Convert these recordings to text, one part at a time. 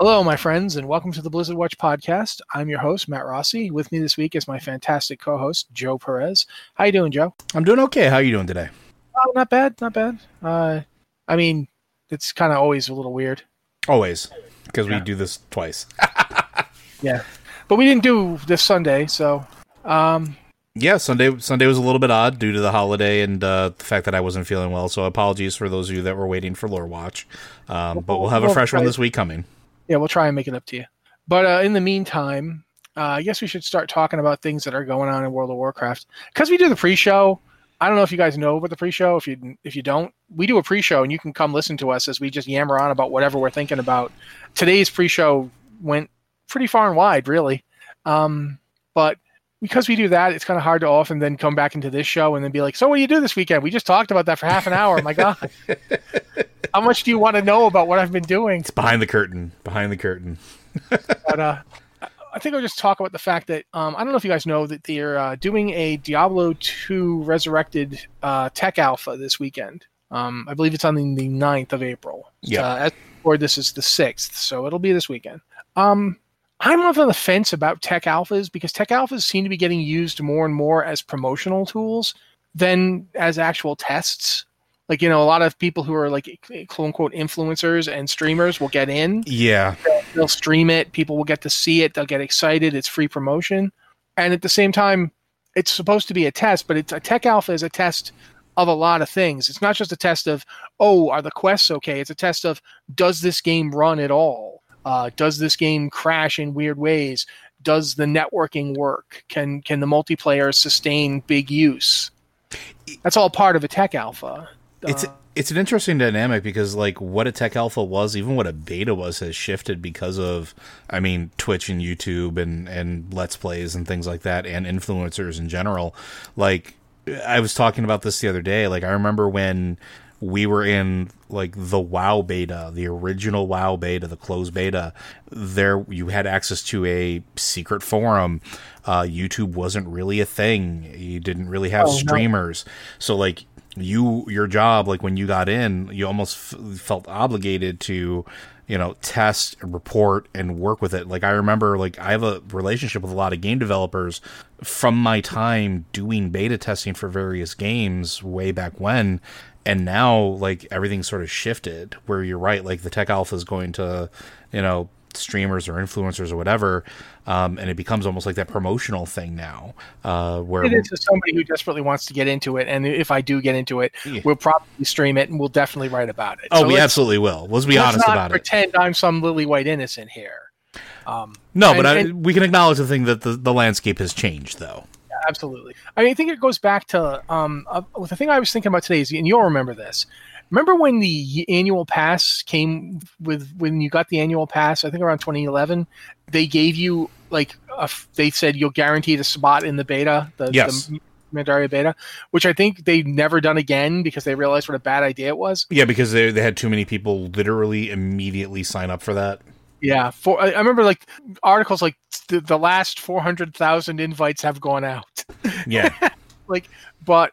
Hello, my friends, and welcome to the Blizzard Watch podcast. I'm your host, Matt Rossi. With me this week is my fantastic co-host, Joe Perez. How you doing, Joe? I'm doing okay. How are you doing today? Oh, not bad, not bad. Uh, I mean, it's kind of always a little weird. Always, because Yeah. we do this twice. Yeah, but we didn't do this Sunday, so um, yeah, Sunday Sunday was a little bit odd due to the holiday and uh, the fact that I wasn't feeling well. So apologies for those of you that were waiting for Lore Watch. Um, but we'll have a fresh one this week coming. Yeah, we'll try and make it up to you. But uh, in the meantime, uh, I guess we should start talking about things that are going on in World of Warcraft because we do the pre-show. I don't know if you guys know about the pre-show. If you if you don't, we do a pre-show, and you can come listen to us as we just yammer on about whatever we're thinking about. Today's pre-show went pretty far and wide, really. Um, but because we do that, it's kind of hard to often then come back into this show and then be like, "So what do you do this weekend? We just talked about that for half an hour. My God, how much do you want to know about what I've been doing?" It's behind the curtain. Behind the curtain. but uh, I think I'll just talk about the fact that um, I don't know if you guys know that they're uh, doing a Diablo 2 Resurrected uh, tech alpha this weekend. Um, I believe it's on the, the 9th of April. Yeah. Uh, or this is the 6th, so it'll be this weekend. Um, I'm off on the fence about tech alphas because tech alphas seem to be getting used more and more as promotional tools than as actual tests. Like, you know, a lot of people who are like quote unquote influencers and streamers will get in. Yeah. they'll stream it. People will get to see it. They'll get excited. It's free promotion. And at the same time it's supposed to be a test but it's a tech alpha is a test of a lot of things. It's not just a test of oh are the quests okay? It's a test of does this game run at all uh, does this game crash in weird ways does the networking work can can the multiplayer sustain big use that's all part of a tech alpha It's Uh, it's an interesting dynamic because like what a tech alpha was, even what a beta was, has shifted because of I mean Twitch and YouTube and and let's plays and things like that, and influencers in general. Like I was talking about this the other day. Like I remember when we were in like the WoW beta, the original WoW beta, the closed beta. There you had access to a secret forum. Uh, YouTube wasn't really a thing. You didn't really have Oh, no. streamers. So like you your job like when you got in you almost f- felt obligated to you know test and report and work with it like i remember like i have a relationship with a lot of game developers from my time doing beta testing for various games way back when and now like everything's sort of shifted where you're right like the tech alpha is going to you know streamers or influencers or whatever um, and it becomes almost like that promotional thing now uh, where it is to somebody who desperately wants to get into it, and if I do get into it, Yeah. we'll probably stream it and we'll definitely write about it. oh So we absolutely will let's be let's honest not about it pretend I'm some lily white innocent here. Um, No, And- but I, and- we can acknowledge the thing that the, the landscape has changed, though. Absolutely. I mean, I think it goes back to um, uh, the thing I was thinking about today is, and you'll remember this. Remember when the annual pass came with when you got the annual pass? I think around 2011, they gave you like a they said you'll guarantee a spot in the beta. The, Yes. the- Pandaria beta, which I think they've never done again because they realized what a bad idea it was. Yeah, because they they had too many people literally immediately sign up for that. Yeah, for I I remember like articles like the, the last four hundred thousand invites have gone out. Yeah. like, but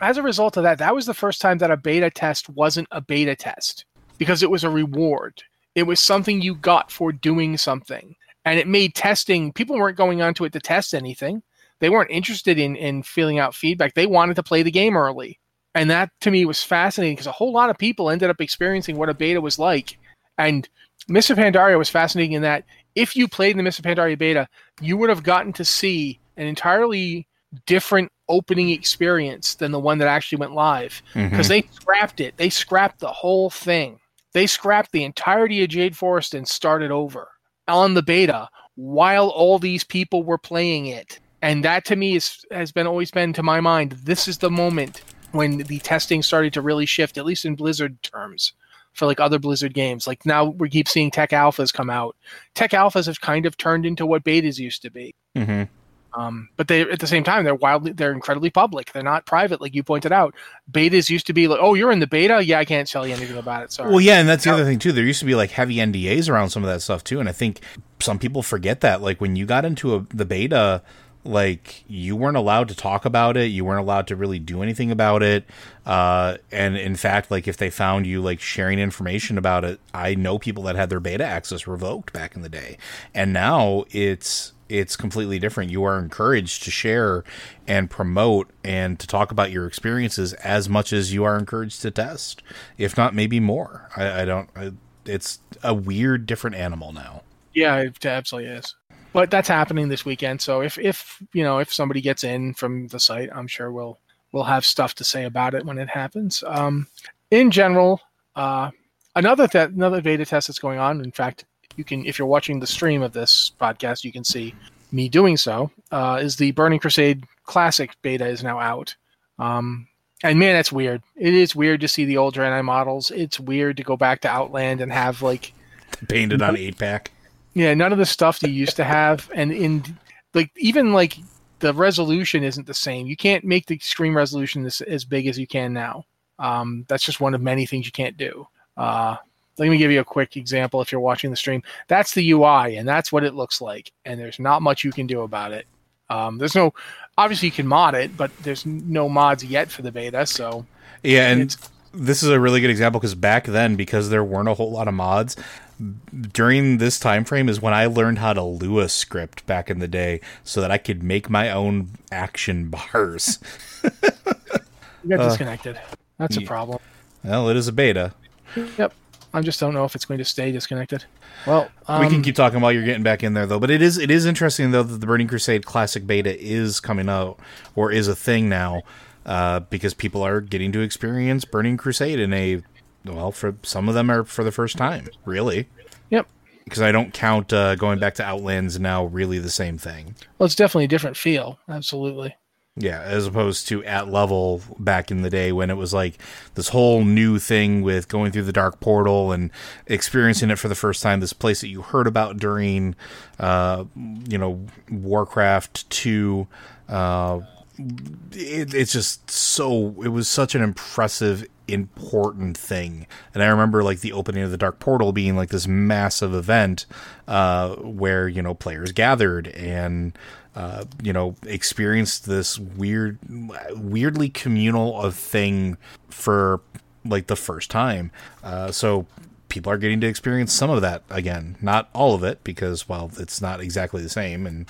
as a result of that, that was the first time that a beta test wasn't a beta test because it was a reward. It was something you got for doing something, and it made testing. People weren't going onto it to test anything. They weren't interested in in filling out feedback. They wanted to play the game early, and that to me was fascinating because a whole lot of people ended up experiencing what a beta was like. And Mists of Pandaria was fascinating in that if you played in the Mists of Pandaria beta, you would have gotten to see an entirely different opening experience than the one that actually went live mm-hmm. because they scrapped it. They scrapped the whole thing. They scrapped the entirety of Jade Forest and started over on the beta while all these people were playing it. And that to me is, has been always been to my mind. This is the moment when the testing started to really shift, at least in Blizzard terms, for like other Blizzard games. Like now we keep seeing tech alphas come out. Tech alphas have kind of turned into what betas used to be. hmm Um, but they at the same time they're wildly they're incredibly public. They're not private, like you pointed out. Betas used to be like, oh, you're in the beta. Yeah, I can't tell you anything about it. Sorry. Well, yeah, and that's the other thing too. There used to be like heavy NDAs around some of that stuff too, and I think some people forget that. Like when you got into a, the beta, like you weren't allowed to talk about it. You weren't allowed to really do anything about it. Uh, and in fact, like if they found you like sharing information about it, I know people that had their beta access revoked back in the day, and now it's it's completely different. You are encouraged to share and promote and to talk about your experiences as much as you are encouraged to test, if not maybe more. I, I don't. I, it's a weird, different animal now. Yeah, it absolutely is. But that's happening this weekend. So if if you know if somebody gets in from the site, I'm sure we'll we'll have stuff to say about it when it happens. Um, in general, uh, another th- another beta test that's going on. In fact, you can if you're watching the stream of this podcast, you can see me doing so. Uh, is the Burning Crusade Classic beta is now out. Um, and man, that's weird. It is weird to see the old Draenei models. It's weird to go back to Outland and have like Painted on eight pack. Yeah, none of the stuff you used to have, and in like even like the resolution isn't the same. You can't make the screen resolution as, as big as you can now. Um, that's just one of many things you can't do. Uh, let me give you a quick example. If you're watching the stream, that's the UI, and that's what it looks like. And there's not much you can do about it. Um, there's no, obviously you can mod it, but there's no mods yet for the beta. So Yeah, and this is a really good example because back then, because there weren't a whole lot of mods, during this time frame is when I learned how to Lua script back in the day, so that I could make my own action bars. you got disconnected. That's a problem. well, it is a beta. Yep. I just don't know if it's going to stay disconnected. Well, um, we can keep talking while you're getting back in there, though. But it is it is interesting though that the Burning Crusade Classic Beta is coming out or is a thing now, uh, because people are getting to experience Burning Crusade in a well, for some of them are for the first time, really. Yep. Because I don't count uh, going back to Outlands now really the same thing. Well, it's definitely a different feel. Absolutely. Yeah, as opposed to at level back in the day when it was like this whole new thing with going through the dark portal and experiencing it for the first time. This place that you heard about during, uh, you know, Warcraft two. Uh, it, it's just so. It was such an impressive, important thing, and I remember like the opening of the dark portal being like this massive event uh, where you know players gathered and uh, you know, experienced this weird, weirdly communal of thing for like the first time. Uh, so people are getting to experience some of that again, not all of it because well, it's not exactly the same, and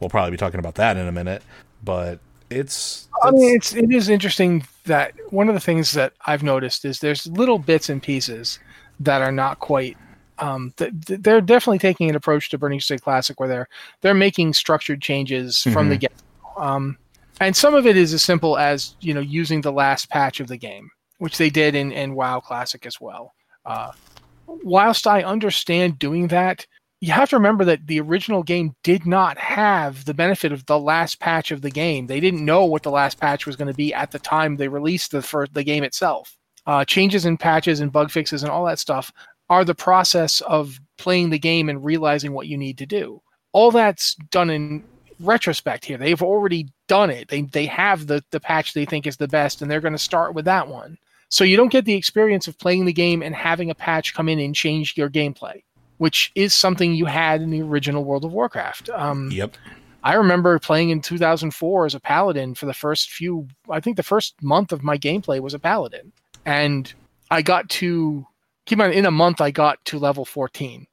we'll probably be talking about that in a minute. But it's, I mean, it's it is interesting that one of the things that I've noticed is there's little bits and pieces that are not quite. Um, th- th- they're definitely taking an approach to Burning Crusade Classic where they're they're making structured changes from the get. Um, and some of it is as simple as you know using the last patch of the game, which they did in in WoW Classic as well. Uh, whilst I understand doing that, you have to remember that the original game did not have the benefit of the last patch of the game. They didn't know what the last patch was going to be at the time they released the first the game itself. Uh, changes and patches and bug fixes and all that stuff are the process of playing the game and realizing what you need to do. All that's done in retrospect here. They've already done it. They they have the the patch they think is the best, and they're going to start with that one. So you don't get the experience of playing the game and having a patch come in and change your gameplay, which is something you had in the original World of Warcraft. Um, Yep. I remember playing in 2004 as a paladin for the first few. I think the first month of my gameplay was a paladin, and I got to keep on in a month. I got to level 14,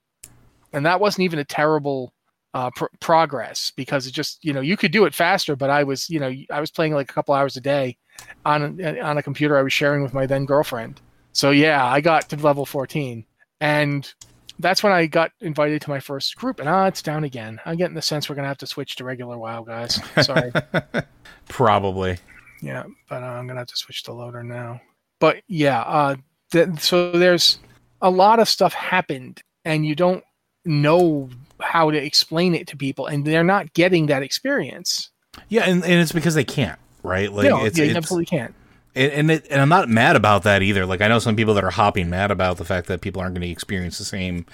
and that wasn't even a terrible uh, pr- progress because it just you know you could do it faster, but I was you know I was playing like a couple hours a day on on a computer I was sharing with my then girlfriend. So yeah, I got to level 14, and that's when I got invited to my first group, and ah, it's down again. I'm getting the sense we're gonna have to switch to regular WoW, guys. Sorry. Probably. yeah, but uh, I'm gonna have to switch to loader now. But yeah, uh, th- so there's a lot of stuff happened, and you don't know how to explain it to people, and they're not getting that experience. Yeah, and, and it's because they can't, right? Like no, it's, yeah, it's absolutely can't. And and, it, and I'm not mad about that either. Like I know some people that are hopping mad about the fact that people aren't going to experience the same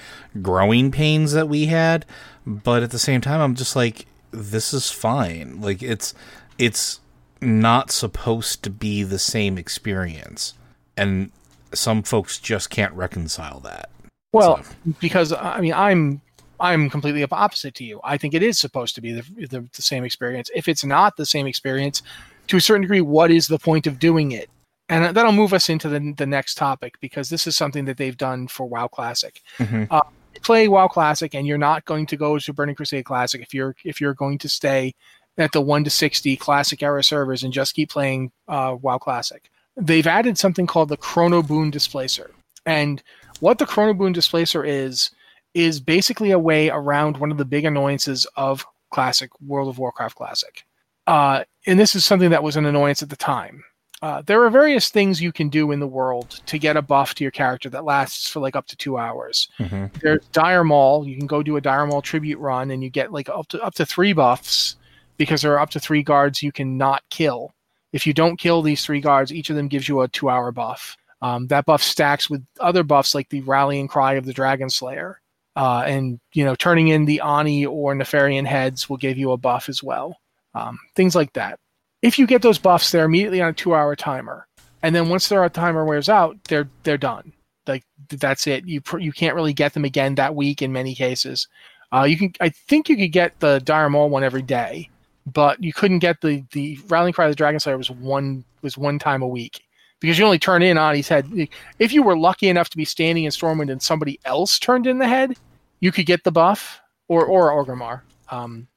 growing pains that we had, but at the same time, I'm just like, this is fine. Like it's it's not supposed to be the same experience, and some folks just can't reconcile that. Well, So- because I mean, I'm I'm completely opposite to you. I think it is supposed to be the, the the same experience. If it's not the same experience, to a certain degree, what is the point of doing it? And that'll move us into the the next topic because this is something that they've done for WoW Classic. Mhm. Uh, play WoW Classic, and you're not going to go to Burning Crusade Classic if you're if you're going to stay at the one to sixty Classic era servers and just keep playing uh, WoW Classic. They've added something called the Chrono Boon Displacer, and what the Chrono Boon Displacer is is basically a way around one of the big annoyances of Classic World of Warcraft Classic. Uh, and this is something that was an annoyance at the time. Uh, there are various things you can do in the world to get a buff to your character that lasts for like up to two hours. Mhm. There's Dire Maul. You can go do a Dire Maul tribute run, and you get like up to up to three buffs because there are up to three guards you can not kill. If you don't kill these three guards, each of them gives you a two-hour buff. Um, that buff stacks with other buffs like the Rallying Cry of the Dragon Slayer, uh, and you know turning in the Ani or Nefarian heads will give you a buff as well. Um, things like that. If you get those buffs, they're immediately on a two-hour timer, and then once their timer wears out, they're they're done. Like that's it. You pr- you can't really get them again that week in many cases. Uh, you can I think you could get the Dire Maul one every day, but you couldn't get the the Rallying Cry of the Dragon Slayer was one was one time a week because you only turn in Ani's head. If you were lucky enough to be standing in Stormwind and somebody else turned in the head, you could get the buff or or Orgrimmar. Um,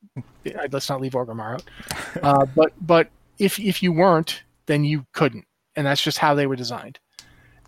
let's not leave Orgrimmar out. Uh, but but if if you weren't, then you couldn't, and that's just how they were designed.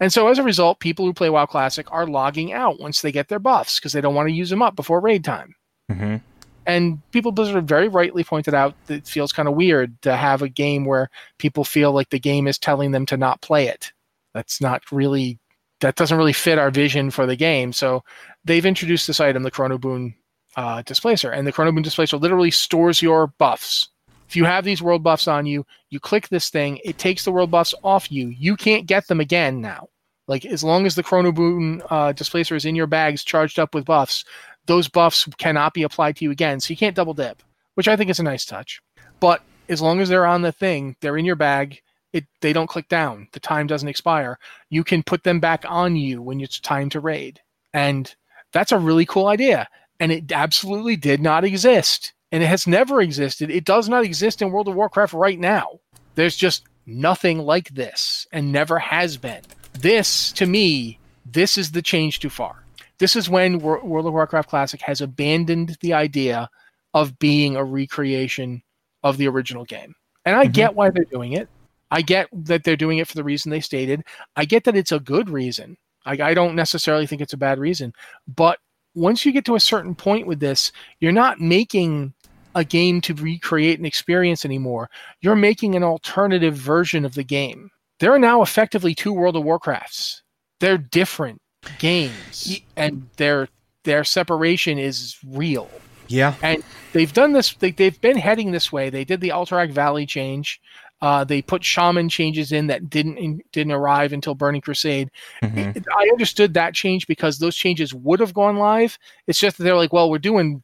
And so as a result, people who play WoW Classic are logging out once they get their buffs because they don't want to use them up before raid time. Mhm. And people Blizzard very rightly pointed out that it feels kind of weird to have a game where people feel like the game is telling them to not play it. That's not really that doesn't really fit our vision for the game. So they've introduced this item, the Chrono Boon uh, Displacer, and the Chrono Boon Displacer literally stores your buffs. If you have these world buffs on you, you click this thing, it takes the world buffs off you. You can't get them again now. Like as long as the Chrono Boon uh, Displacer is in your bags, charged up with buffs, those buffs cannot be applied to you again. So you can't double dip, which I think is a nice touch. But as long as they're on the thing, they're in your bag. It they don't click down. The time doesn't expire. You can put them back on you when it's time to raid, and that's a really cool idea. And it absolutely did not exist, and it has never existed. It does not exist in World of Warcraft right now. There's just nothing like this, and never has been. This, to me, this is the change too far. This is when World of Warcraft Classic has abandoned the idea of being a recreation of the original game. And I mm-hmm. get why they're doing it. I get that they're doing it for the reason they stated. I get that it's a good reason. I, I don't necessarily think it's a bad reason. But once you get to a certain point with this, you're not making a game to recreate an experience anymore. You're making an alternative version of the game. There are now effectively two World of Warcrafts. They're different games, and their their separation is real. Yeah. And they've done this. They, they've been heading this way. They did the Alterac Valley change. Uh, they put shaman changes in that didn't in, didn't arrive until Burning Crusade. Mhm. It- I understood that change because those changes would have gone live. It's just that they're like, well, we're doing,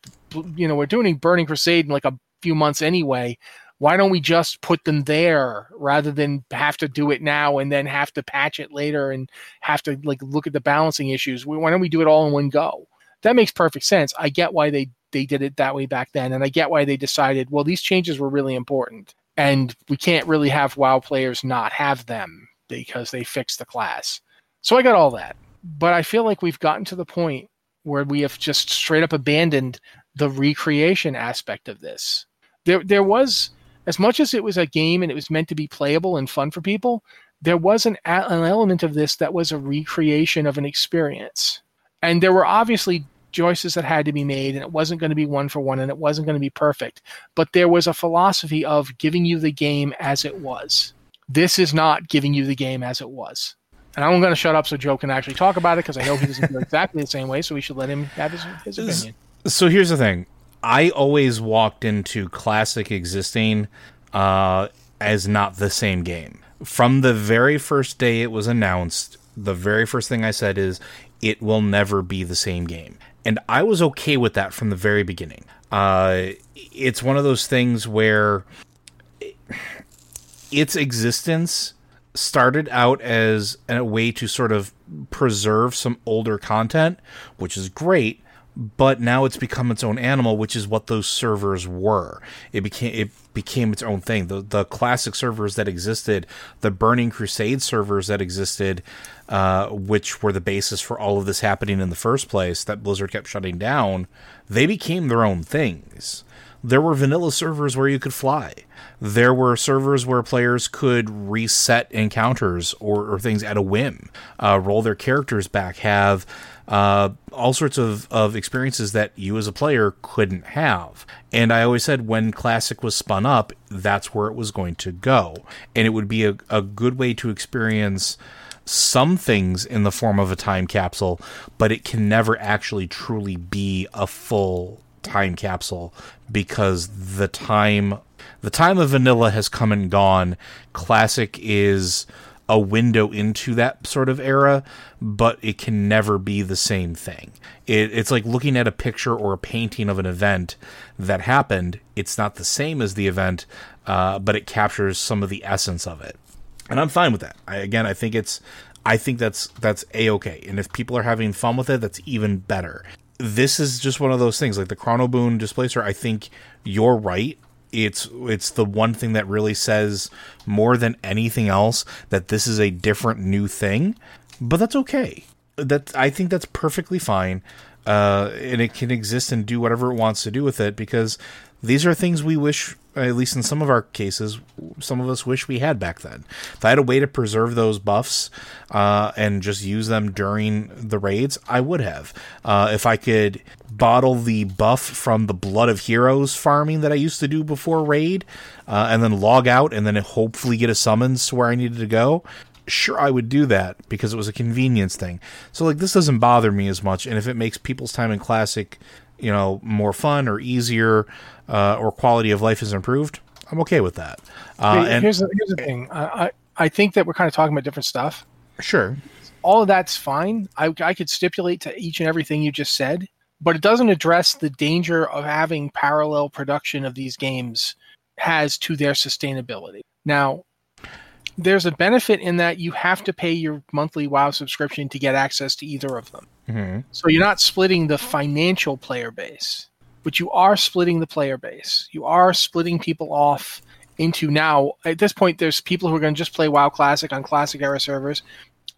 you know, we're doing Burning Crusade in like a few months anyway. Why don't we just put them there rather than have to do it now and then have to patch it later and have to like look at the balancing issues? Why don't we do it all in one go? That makes perfect sense. I get why they they did it that way back then, and I get why they decided well these changes were really important, and we can't really have WoW players not have them because they fixed the class. So I got all that, but I feel like we've gotten to the point where we have just straight up abandoned the recreation aspect of this. There, there was as much as it was a game and it was meant to be playable and fun for people. There was an, an element of this that was a recreation of an experience, and there were obviously choices that had to be made, and it wasn't going to be one for one, and it wasn't going to be perfect. But there was a philosophy of giving you the game as it was. This is not giving you the game as it was. And I'm going to shut up so Joe can actually talk about it because I know he doesn't feel exactly the same way. So we should let him have his, his opinion. So here's the thing: I always walked into classic existing uh, as not the same game. From the very first day it was announced, the very first thing I said is it will never be the same game, and I was okay with that from the very beginning. Uh, it's one of those things where its existence started out as a way to sort of preserve some older content, which is great, but now it's become its own animal, which is what those servers were. It became it became its own thing. The the classic servers that existed, the Burning Crusade servers that existed, uh, which were the basis for all of this happening in the first place, that Blizzard kept shutting down, they became their own things. There were vanilla servers where you could fly. There were servers where players could reset encounters or, or things at a whim, uh, roll their characters back, have uh, all sorts of, of experiences that you as a player couldn't have. And I always said when Classic was spun up, that's where it was going to go. And it would be a, a good way to experience some things in the form of a time capsule, but it can never actually truly be a full time capsule because the time the time of vanilla has come and gone. Classic is a window into that sort of era, but it can never be the same thing. It, it's like looking at a picture or a painting of an event that happened. It's not the same as the event, uh, but it captures some of the essence of it, and I'm fine with that. I, again, I think it's, I think that's that's a okay, and if people are having fun with it, that's even better. This is just one of those things, like the Chrono Boon Displacer. I think you're right it's it's the one thing that really says more than anything else that this is a different new thing but that's okay. That i think that's perfectly fine uh, and it can exist and do whatever it wants to do with it because these are things we wish at least in some of our cases some of us wish we had back then if i had a way to preserve those buffs uh, and just use them during the raids i would have uh, if i could bottle the buff from the Blood of Heroes farming that I used to do before raid, uh, and then log out and then hopefully get a summons to where I needed to go. Sure, I would do that because it was a convenience thing. So like this doesn't bother me as much, and if it makes people's time in classic, you know, more fun or easier, uh, or quality of life is improved, I'm okay with that. Uh, and here's the, here's the thing. I, I I think that we're kind of talking about different stuff. Sure. All of that's fine. I, I could stipulate to each and everything you just said but it doesn't address the danger of having parallel production of these games has to their sustainability. Now, there's a benefit in that you have to pay your monthly WoW subscription to get access to either of them. Mm-hmm. So you're not splitting the financial player base, but you are splitting the player base. You are splitting people off into now. At this point, there's people who are going to just play WoW Classic on Classic era servers.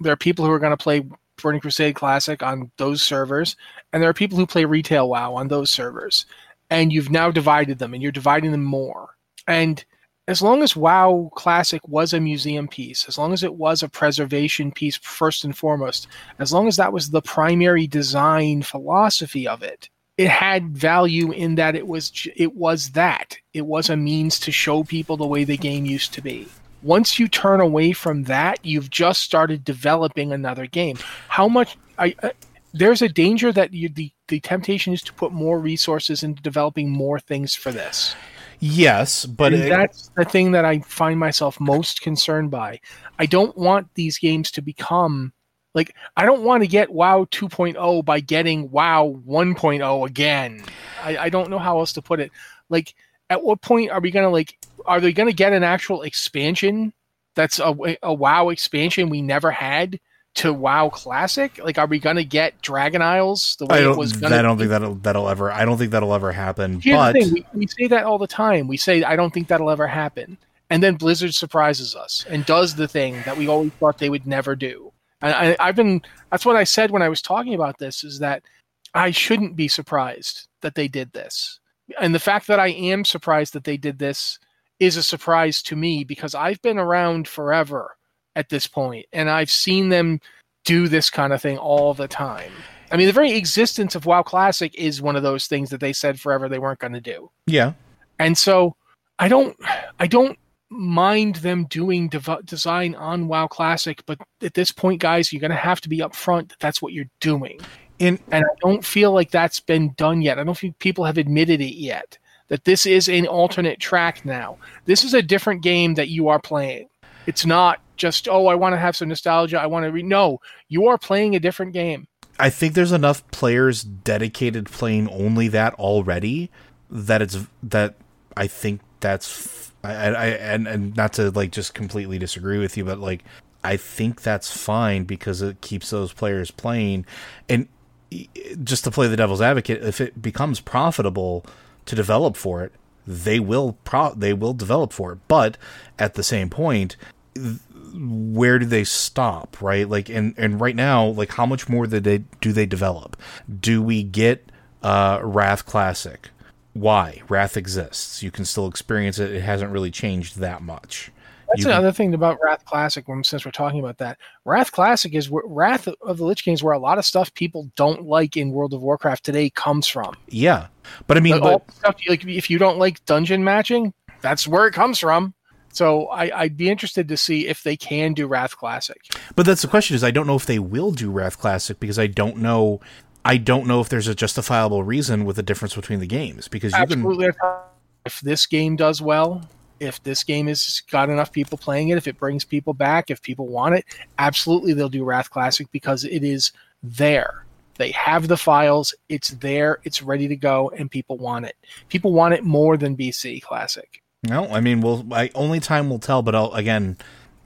There are people who are going to play Burning Crusade Classic on those servers, and there are people who play retail WoW on those servers. And you've now divided them, and you're dividing them more. And as long as WoW Classic was a museum piece, as long as it was a preservation piece first and foremost, as long as that was the primary design philosophy of it, it had value in that it was it was that it was a means to show people the way the game used to be once you turn away from that, you've just started developing another game. How much? I, uh, there's a danger that you, the the temptation is to put more resources into developing more things for this. Yes, but it, that's the thing that I find myself most concerned by. I don't want these games to become like I don't want to get WoW 2.0 by getting WoW 1.0 again. I, I don't know how else to put it. Like at what point are we to like? Are they to get an actual expansion? That's a, a WoW expansion we never had to WoW Classic. Like, are we going to get Dragon Isles the way it was? Gonna I don't be? think that'll that'll ever. I don't think that'll ever happen. Here's but the thing: we, we say that all the time. We say, "I don't think that'll ever happen," and then Blizzard surprises us and does the thing that we always thought they would never do. And I, I've been. That's what I said when I was talking about this. Is that I shouldn't be surprised that they did this, and the fact that I am surprised that they did this is a surprise to me because I've been around forever at this point, and I've seen them do this kind of thing all the time. I mean, the very existence of WoW Classic is one of those things that they said forever they weren't going to do. yeah, And so I don't I don't mind them doing dev- design on WoW Classic, but at this point guys, you're going to have to be upfront that that's what you're doing. in And I don't feel like that's been done yet. I don't think people have admitted it yet that this is an alternate track now. This is a different game that you are playing. It's not just oh, I want to have some nostalgia. I want to read. No, you are playing a different game. I think there's enough players dedicated playing only that already that it's that I think that's I, I and and not to like just completely disagree with you, but like I think that's fine because it keeps those players playing, and just to play the devil's advocate, if it becomes profitable to develop for it, they will pro they will develop for it, but at the same point where do they stop right? Like and and right now like how much more do they do they develop? Do we get uh wrath classic? Why? Wrath exists. You can still experience it. It hasn't really changed that much. That's You can- another thing about Wrath Classic. When since we're talking about that, Wrath Classic is where Wrath of the Lich King is where a lot of stuff people don't like in World of Warcraft today comes from. yeah. But i mean But stuff like if you don't like dungeon matching, that's where it comes from. So I, I'd be interested to see if they can do Wrath Classic. but that's the question is i don't know if they will do wrath classic because i don't know i don't know if there's a justifiable reason with the difference between the games because you can If this game does well, if this game has got enough people playing it, if it brings people back, if people want it, absolutely they'll do Wrath Classic because it is there. They have the files, it's there, it's ready to go, and people want it. People want it more than BC Classic. No, I mean, well, I, only time will tell. But I'll, again,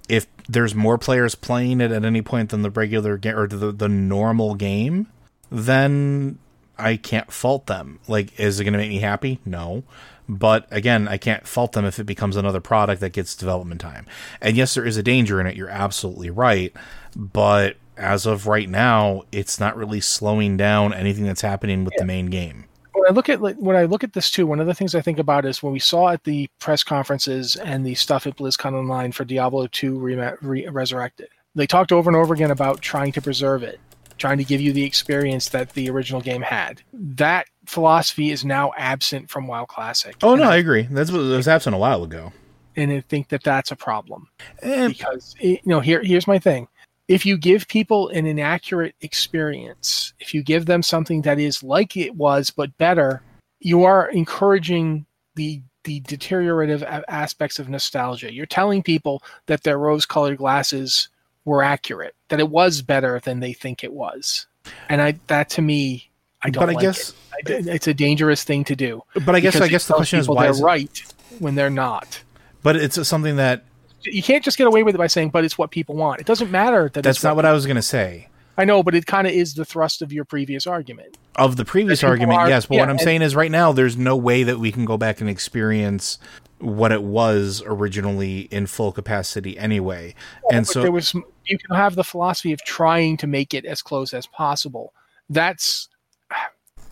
if there's more players playing it at any point than the regular game or the the normal game, then I can't fault them. Like, is it going to make me happy? No. But again, I can't fault them if it becomes another product that gets development time. And yes, there is a danger in it. You're absolutely right. But as of right now, it's not really slowing down anything that's happening with the main game. When I look at like, when I look at this too, one of the things I think about is when we saw at the press conferences and the stuff at BlizzCon Online for Diablo 2 Re- Re- Resurrected. They talked over and over again about trying to preserve it, trying to give you the experience that the original game had. That philosophy is now absent from WoW Classic. Oh no, I- I agree. That's what was absent a while ago. and I think that that's a problem Eh, because it, you know here here's my thing if you give people an inaccurate experience if you give them something that is like it was but better you are encouraging the the deteriorative aspects of nostalgia. You're telling people that their rose colored glasses were accurate that it was better than they think it was. And i that to me i don't But I like guess- it. I- it's a dangerous thing to do. But I guess I guess the question is why they're is right when they're not. But it's something that you can't just get away with it by saying, "But it's what people want." It doesn't matter that that's not what I was going to say. I know, but it kind of is the thrust of your previous argument. Of the previous argument, are- yes, but yeah, what I'm and- saying is right now there's no way that we can go back and experience what it was originally in full capacity anyway. And so there was you can have the philosophy of trying to make it as close as possible. That's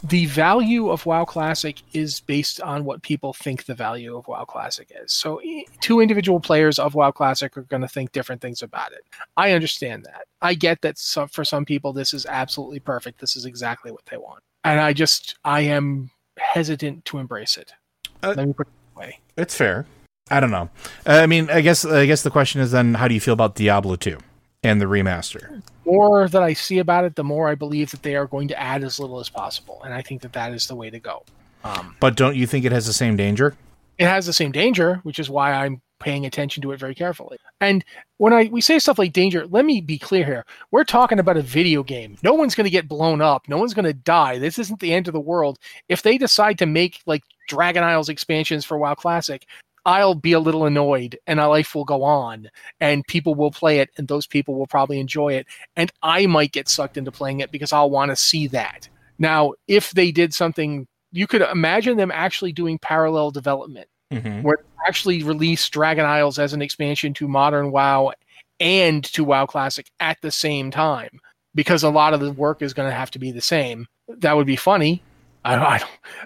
the value of WoW Classic is based on what people think the value of WoW Classic is. So two individual players of WoW Classic are going to think different things about it. I understand that. I get that some, for some people this is absolutely perfect. This is exactly what they want. And I just I am hesitant to embrace it. Uh, Let me put it that way. it's fair. I don't know. Uh, I mean, I guess I guess the question is then how do you feel about Diablo 2 and the remaster? The more that I see about it, the more I believe that they are going to add as little as possible, and I think that that is the way to go. Um, But don't you think it has the same danger? it has the same danger, which is why I'm paying attention to it very carefully. And when I we say stuff like danger, let me be clear here. We're talking about a video game. No one's going to get blown up. No one's going to die. This isn't the end of the world. If they decide to make like Dragon Isles expansions for WoW Classic, I'll be a little annoyed and our life will go on and people will play it and those people will probably enjoy it. And I might get sucked into playing it because I'll want to see that. Now, if they did something, you could imagine them actually doing parallel development Mhm. where they actually release Dragon Isles as an expansion to modern WoW and to WoW Classic at the same time because a lot of the work is going to have to be the same. That would be funny. I,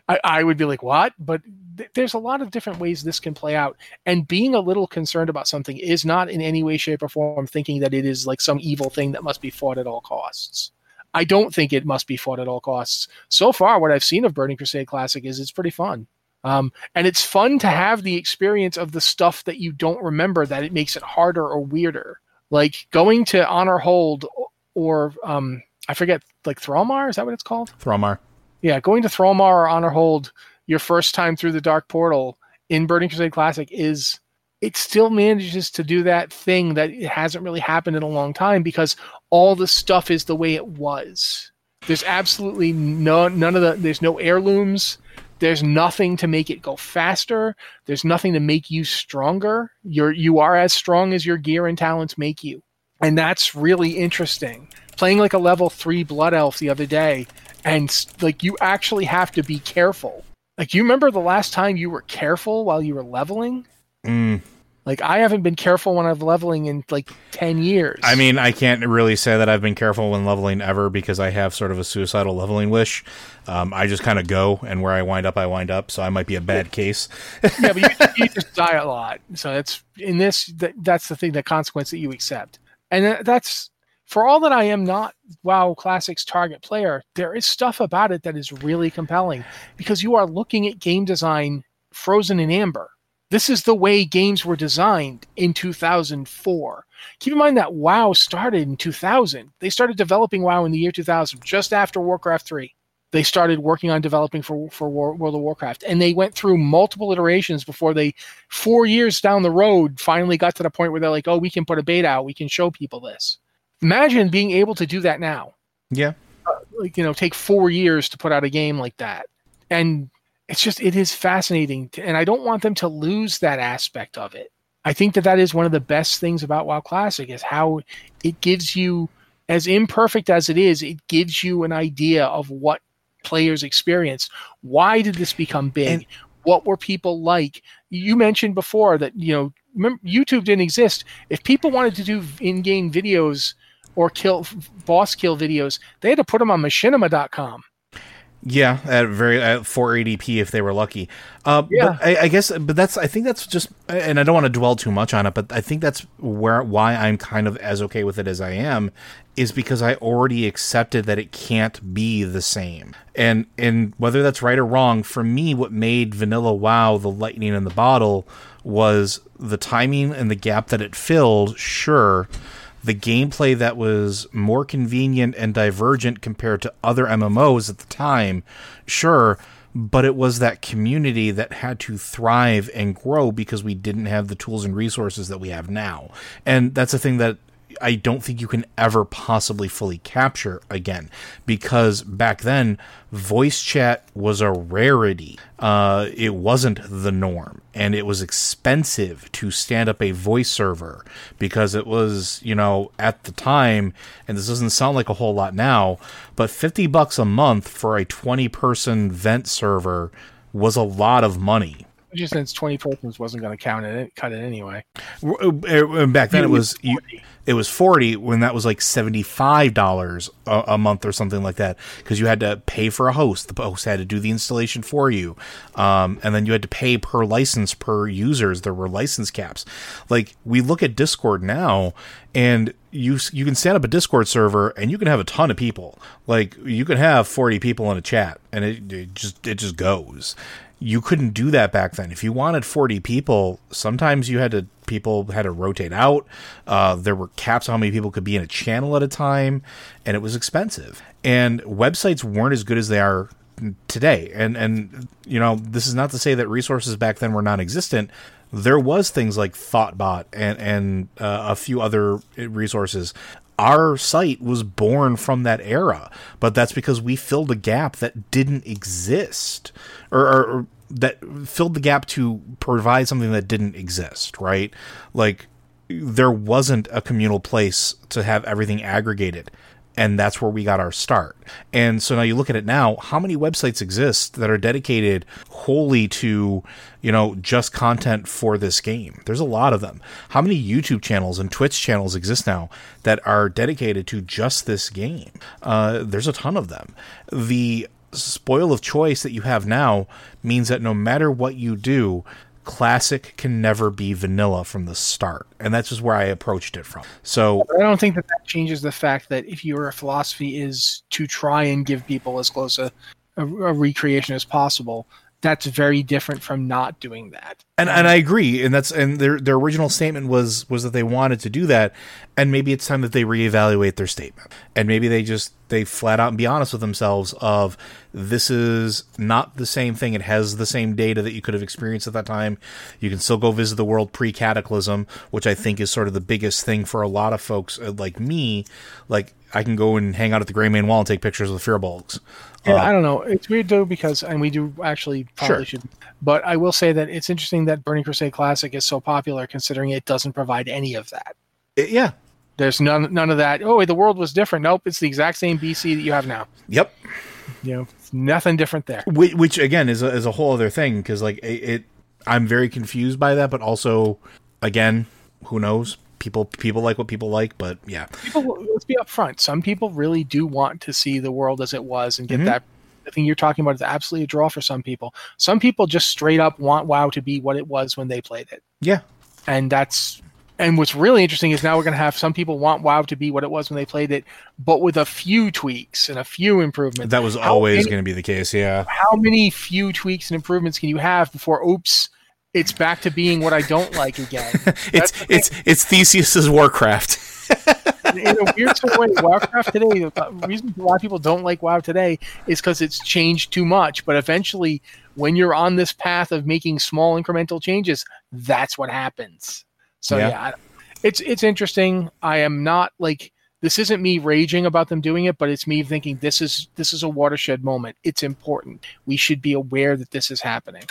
I, I would be like, what? But th- there's a lot of different ways this can play out. And being a little concerned about something is not in any way, shape, or form thinking that it is like some evil thing that must be fought at all costs. I don't think it must be fought at all costs. So far, what I've seen of Burning Crusade Classic is it's pretty fun. Um, and it's fun to have the experience of the stuff that you don't remember that it makes it harder or weirder. Like going to Honor Hold or um, I forget, like Thrallmar, is that what it's called? Thrallmar. Yeah, going to Thrallmar or Honor Hold your first time through the Dark Portal in Burning Crusade Classic is it still manages to do that thing that hasn't really happened in a long time because all the stuff is the way it was. There's absolutely no none of the there's no heirlooms. There's nothing to make it go faster. There's nothing to make you stronger. You're you are as strong as your gear and talents make you. And that's really interesting. Playing like a level 3 blood elf the other day and like you actually have to be careful. Like you remember the last time you were careful while you were leveling? Mm. Like I haven't been careful when I'm leveling in like 10 years. I mean, I can't really say that I've been careful when leveling ever because I have sort of a suicidal leveling wish. Um, I just kind of go, and where I wind up, I wind up. So I might be a bad case. yeah, but you, you just die a lot. So that's in this. That, that's the thing, the consequence that you accept, and that's for all that I am not WoW Classics target player. There is stuff about it that is really compelling because you are looking at game design frozen in amber. This is the way games were designed in 2004. Keep in mind that WoW started in 2000. They started developing WoW in the year 2000, just after Warcraft 3 they started working on developing for for War, World of Warcraft, and they went through multiple iterations before they, four years down the road, finally got to the point where they're like, "Oh, we can put a beta out. We can show people this." Imagine being able to do that now. Yeah. Uh, like you know, take four years to put out a game like that, and it's just it is fascinating, to- and I don't want them to lose that aspect of it. I think that that is one of the best things about WoW Classic is how it gives you, as imperfect as it is, it gives you an idea of what players experience. Why did this become big? And- what were people like? You mentioned before that you know remember, YouTube didn't exist. If people wanted to do in-game videos or kill boss kill videos, they had to put them on machinima.com. Yeah, at very at 480p if they were lucky. Uh, Yeah. but I, I guess, but that's I think that's just, and I don't want to dwell too much on it, but I think that's where why I'm kind of as okay with it as I am, is because I already accepted that it can't be the same, and and whether that's right or wrong, for me, what made Vanilla WoW the lightning in the bottle was the timing and the gap that it filled. Sure the gameplay that was more convenient and divergent compared to other MMOs at the time, sure, but it was that community that had to thrive and grow because we didn't have the tools and resources that we have now. And that's a thing that I don't think you can ever possibly fully capture again because back then voice chat was a rarity. Uh, it wasn't the norm and it was expensive to stand up a voice server because it was, you know, at the time, and this doesn't sound like a whole lot now, but 50 bucks a month for a 20 person vent server was a lot of money. Just since twenty persons wasn't going to count it, cut it anyway. Uh, Back then, it was you, it was forty when that was like seventy five dollars a month or something like that because you had to pay for a host. The host had to do the installation for you, um, and then you had to pay per license per users. There were license caps. Like we look at Discord now, and you you can stand up a Discord server and you can have a ton of people. Like you can have forty people in a chat, and it, it just it just goes you couldn't do that back then. If you wanted 40 people, sometimes you had to people had to rotate out. Uh, there were caps on how many people could be in a channel at a time, and it was expensive. And websites weren't as good as they are today. And and you know, this is not to say that resources back then were non-existent, there was things like Thottbot and and uh, a few other resources. Our site was born from that era, but that's because we filled a gap that didn't exist, or, or, or that filled the gap to provide something that didn't exist. Right, like there wasn't a communal place to have everything aggregated and that's where we got our start. And so now you look at it now, how many websites exist that are dedicated wholly to, you know, just content for this game? There's a lot of them. How many YouTube channels and Twitch channels exist now that are dedicated to just this game? Uh, there's a ton of them. The spoil of choice that you have now means that no matter what you do, classic can never be vanilla from the start and that's just where i approached it from. So i don't think that that changes the fact that if your philosophy is to try and give people as close a, a, a recreation as possible that's very different from not doing that. And and I agree, and that's and their their original statement was was that they wanted to do that, and maybe it's time that they reevaluate their statement, and maybe they just they flat out and be honest with themselves of this is not the same thing. It has the same data that you could have experienced at that time. You can still go visit the world pre Cataclysm, which I think is sort of the biggest thing for a lot of folks uh, like me. Like I can go and hang out at the Greymane Wall and take pictures of the Firbolgs. Yeah, uh, I don't know. It's weird though because, and we do actually probably sure. should, but I will say that it's interesting that Burning Crusade Classic is so popular, considering it doesn't provide any of that. It, yeah, there's none none of that. Oh, the world was different. Nope, it's the exact same BC that you have now. Yep. You know, nothing different there. Which, which again is a, is a whole other thing because like it, it, I'm very confused by that, but also, again, who knows? People people like what people like, but yeah. People, let's be upfront. Some people really do want to see the world as it was and get mm-hmm. that. The thing you're talking about is absolutely a draw for some people. Some people just straight up want WoW to be what it was when they played it. Yeah, and that's and what's really interesting is now we're going to have some people want WoW to be what it was when they played it, but with a few tweaks and a few improvements. That was always going to be the case, yeah. How many few tweaks and improvements can you have before, oops, it's back to being what I don't like again. it's it's it's Theseus's Warcraft. in a weird sort of way, Warcraft today. The reason a lot of people don't like WoW today is because it's changed too much. But eventually, when you're on this path of making small incremental changes, that's what happens. So yeah, yeah it's it's interesting. I am not like this isn't me raging about them doing it, but it's me thinking this is this is a watershed moment. It's important. We should be aware that this is happening.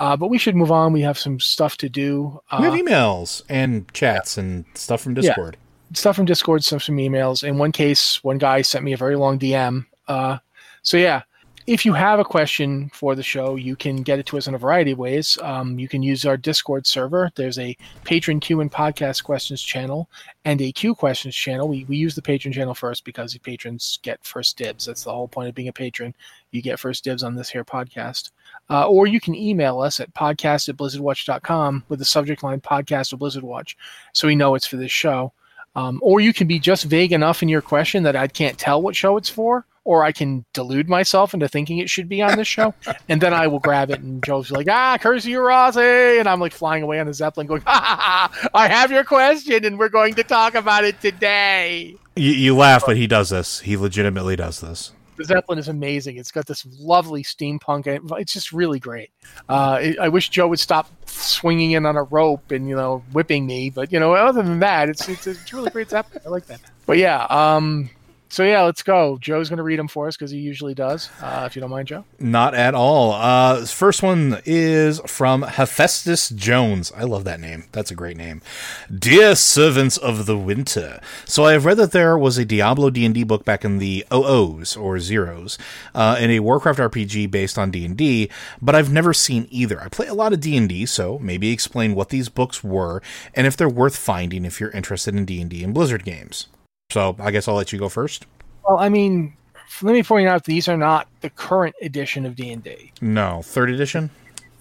Uh, but we should move on. We have some stuff to do. Uh, we have emails and chats and stuff from Discord. Yeah. Stuff from Discord, stuff from emails. In one case, one guy sent me a very long DM. Uh, so yeah, if you have a question for the show, you can get it to us in a variety of ways. Um, you can use our Discord server. There's a patron Q and podcast questions channel and a Q questions channel. We, we use the patron channel first because the patrons get first dibs. That's the whole point of being a patron. You get first dibs on this here podcast. Uh, or you can email us at podcast at blizzardwatch.com with the subject line podcast of Blizzard Watch so we know it's for this show. Um, or you can be just vague enough in your question that I can't tell what show it's for or I can delude myself into thinking it should be on this show, and then I will grab it, and Joe's like, "Ah, curse you, Rossi!" and I'm like flying away on a zeppelin, going, "Ha ha ha! I have your question, and we're going to talk about it today." You, you laugh, but he does this. He legitimately does this. The zeppelin is amazing. It's got this lovely steampunk. It's just really great. Uh, I wish Joe would stop swinging in on a rope and you know whipping me, but you know, other than that, it's it's, it's really great zeppelin. I like that. But yeah, um, so yeah, let's go. Joe's going to read them for us because he usually does. Uh, if you don't mind, Joe. Not at all. Uh, first one is from Hephaestus Jones. I love that name. That's a great name. Dear servants of the winter. So I have read that there was a Diablo D and D book back in the OOs or zeros, uh, and a Warcraft RPG based on D and D, but I've never seen either. I play a lot of D and D, so maybe explain what these books were and if they're worth finding if you're interested in D and D and Blizzard games. So I guess I'll let you go first. Well, I mean, let me point out these are not the current edition of D and D. No, third edition.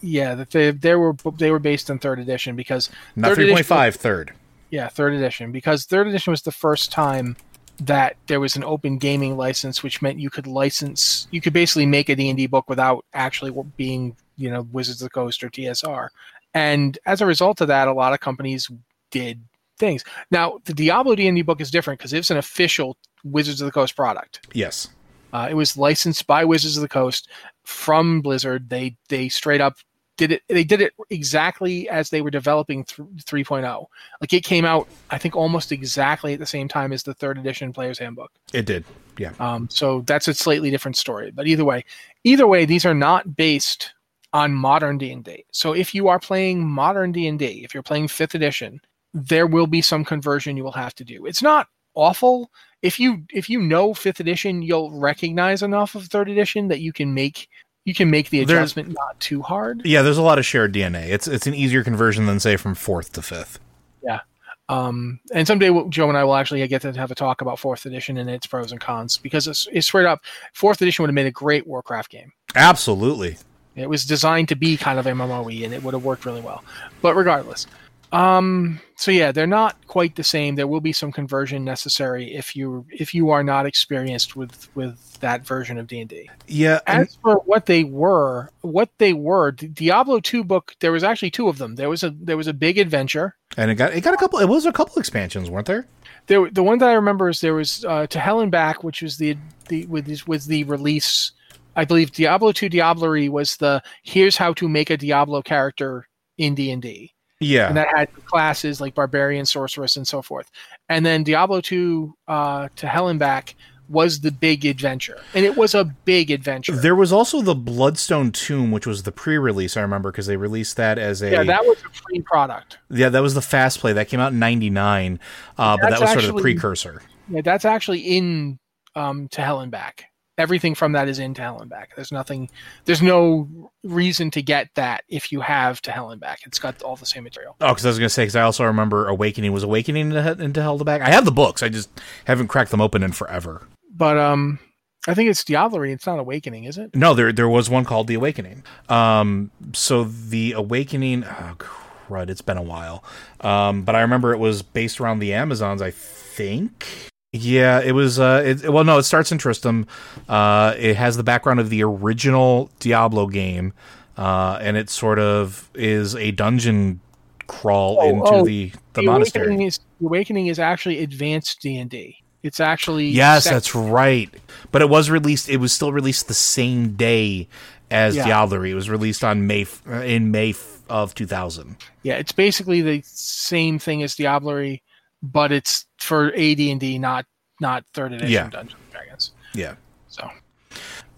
Yeah, that they, they were they were based on third edition because not three point five third. Yeah, third edition because third edition was the first time that there was an open gaming license, which meant you could license, you could basically make a D and D book without actually being, you know, Wizards of the Coast or TSR. And as a result of that, a lot of companies did things. Now, the Diablo D&D book is different because it's an official Wizards of the Coast product. Yes. Uh, it was licensed by Wizards of the Coast from Blizzard. They they straight up did it they did it exactly as they were developing th- 3.0 like it came out i think almost exactly at the same time as the third edition player's handbook It did. Yeah. um, so that's a slightly different story but either way either way these are not based on modern d&d so if you are playing modern d&d if you're playing fifth edition there will be some conversion you will have to do it's not awful if you if you know fifth edition you'll recognize enough of third edition that you can make you can make the adjustment not too hard Yeah, there's a lot of shared DNA. It's it's an easier conversion than say from fourth to fifth. Yeah. Um, and someday we'll- Joe and I will actually get to have a talk about fourth edition and its pros and cons because it's, it's straight up fourth edition would have made a great Warcraft game. Absolutely. It was designed to be kind of MMOE and it would have worked really well. But regardless, um, so yeah, they're not quite the same. There will be some conversion necessary if you if you are not experienced with with that version of D and D. Yeah. and- As for what they were, what they were, the Diablo two book, there was actually two of them. There was a there was a big adventure. And it got it got a couple. It was a couple expansions, weren't there? there the one that I remember is there was uh, to Hell and Back, which was the the with this was the release. I believe Diablo two Diablerie was the here's how to make a Diablo character in D and D, Yeah. and that had classes like barbarian, sorceress, and so forth. And then Diablo two uh, to Hell and Back was the big adventure, and it was a big adventure. there was also the Bloodstone Tomb, which was the pre-release. I remember because they released that as a yeah, that was a free product. yeah that was the fast play that came out in '99. Uh, but that was sort of the precursor. Yeah, that's actually in um, to Hell and Back. Everything from that is in to Hell and Back. There's nothing. There's no reason to get that if you have to Hell and Back. It's got all the same material. Oh, because I was gonna say because I also remember Awakening was Awakening into, into Hell to Back. I have the books. I just haven't cracked them open in forever. But um, I think it's Diablerie. It's not Awakening, is it? No, there there was one called The Awakening. Um, so the Awakening, oh crud, it's been a while. Um, but I remember it was based around the Amazons, I think. Yeah, it was. Uh, it, well, no, it starts in Tristram. Uh, it has the background of the original Diablo game, uh, and it sort of is a dungeon crawl Oh, into oh, the the, Awakening monastery. is the Awakening is actually advanced D and D. It's actually Yes, that's right. But it was released. It was still released the same day as Yeah. Diablerie. It was released on May in May of 2000. yeah. It's basically the same thing as Diablerie, but it's for AD and D, not not third edition Yeah. Dungeons and Dragons. Yeah. So,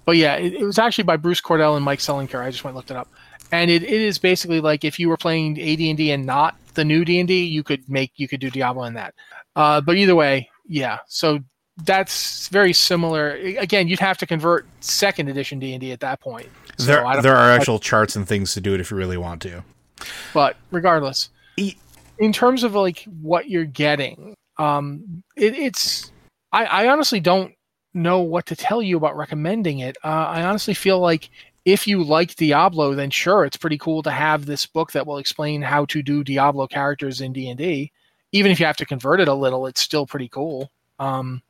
but yeah, it, it was actually by Bruce Cordell and Mike Selinker. I just went and looked it up, and it, it is basically like if you were playing AD and D and not the new D and D, you could make you could do Diablo in that. Uh, but either way, yeah. So that's very similar. Again, you'd have to convert second edition D and D at that point. So there I there are actual charts and things to do it if you really want to. but regardless, E- in terms of like what you're getting, um, it, it's I, I honestly don't know what to tell you about recommending it. Uh, I honestly feel like if you like Diablo, then sure, it's pretty cool to have this book that will explain how to do Diablo characters in D and D. Even if you have to convert it a little, it's still pretty cool. Um,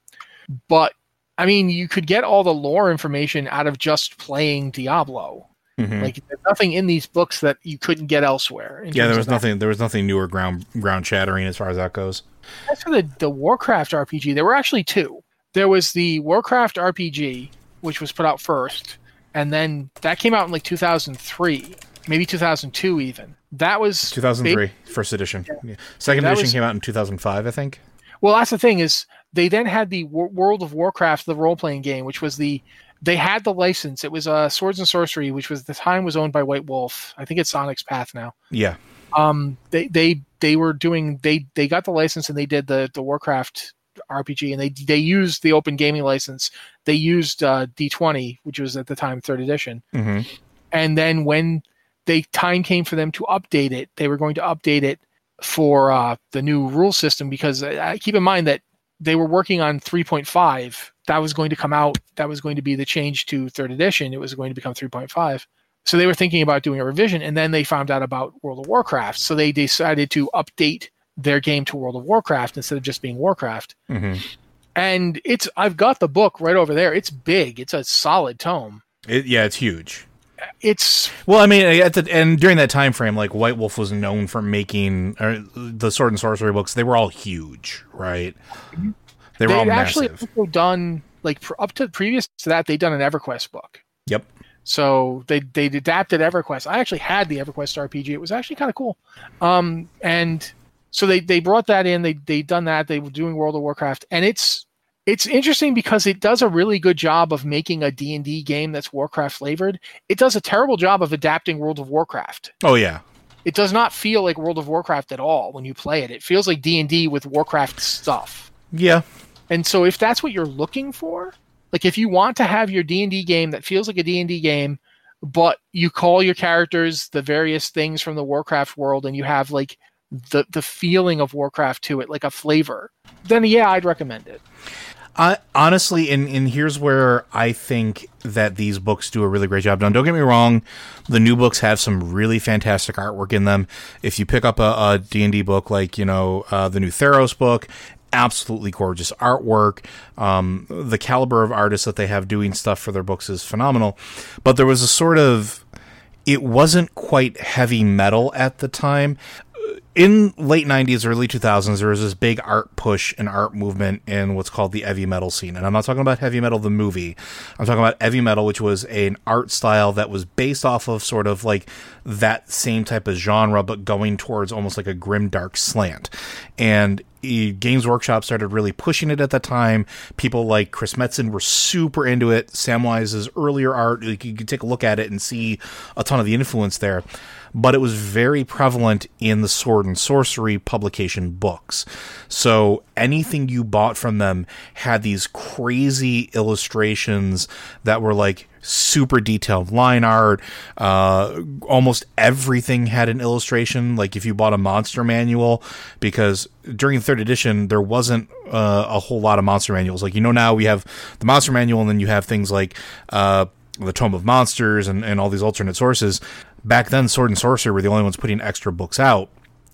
but I mean, you could get all the lore information out of just playing Diablo. Mhm. Like there's nothing in these books that you couldn't get elsewhere. yeah, there was that. nothing. There was nothing new or ground ground shattering as far as that goes. As for the the Warcraft RPG, there were actually two. There was the Warcraft RPG, which was put out first, and then that came out in like 2003, maybe 2002 even. That was 2003, first edition. Yeah. Second That edition was- came out in 2005, I think. Well, that's the thing is they then had the Wo- World of Warcraft, the role playing game, which was the they had the license. It was uh, Swords and Sorcery, which was at the time was owned by White Wolf. I think it's Onyx Path now. Yeah. um they they they were doing they they got the license and they did the the warcraft rpg and they they used the open gaming license they used uh d20 which was at the time third edition hmm and then when they time came for them to update it they were going to update it for uh the new rule system because uh, keep in mind that they were working on 3.5 that was going to come out that was going to be the change to third edition it was going to become 3.5 so they were thinking about doing a revision, and then they found out about World of Warcraft. So they decided to update their game to World of Warcraft instead of just being Warcraft. hmm And it's I've got the book right over there. It's big. It's a solid tome. It, yeah, it's huge. It's Well, I mean, at the and during that time frame, like White Wolf was known for making uh, the sword and sorcery books. They were all huge, right? They were all actually done like pr- up to previous to that they'd done an EverQuest book. Yep. So they they adapted EverQuest. I actually had the EverQuest RPG. It was actually kind of cool. Um, and so they they brought that in. They they done that. They were doing World of Warcraft, and it's it's interesting because it does a really good job of making a D&D game that's Warcraft flavored. It does a terrible job of adapting World of Warcraft. Oh yeah. It does not feel like World of Warcraft at all when you play it. It feels like D&D with Warcraft stuff. Yeah. And so if that's what you're looking for, like if you want to have your D&D game that feels like a D&D game, but you call your characters the various things from the Warcraft world and you have like the the feeling of Warcraft to it, like a flavor, then yeah, I'd recommend it. I honestly, and, and here's where I think that these books do a really great job. Now, don't get me wrong, the new books have some really fantastic artwork in them. If you pick up a, a D&D book like, you know, uh, the new Theros book, absolutely gorgeous artwork. Um, the caliber of artists that they have doing stuff for their books is phenomenal. But there was a sort of, it wasn't quite heavy metal at the time in late 90s early 2000s there was this big art push and art movement in what's called the heavy metal scene and i'm not talking about heavy metal the movie i'm talking about heavy metal which was an art style that was based off of sort of like that same type of genre but going towards almost like a grim dark slant and Games Workshop started really pushing it at the time. People like Chris Metzen were super into it. Samwise's earlier art, you could take a look at it and see a ton of the influence there but it was very prevalent in the sword and sorcery publication books. So anything you bought from them had these crazy illustrations that were like super detailed line art. Uh, almost everything had an illustration. Like if you bought a monster manual, because during the third edition there wasn't uh, a whole lot of monster manuals. Like you know now we have the monster manual, and then you have things like. Uh, the Tome of Monsters and, and all these alternate sources back then Sword and Sorcery were the only ones putting extra books out.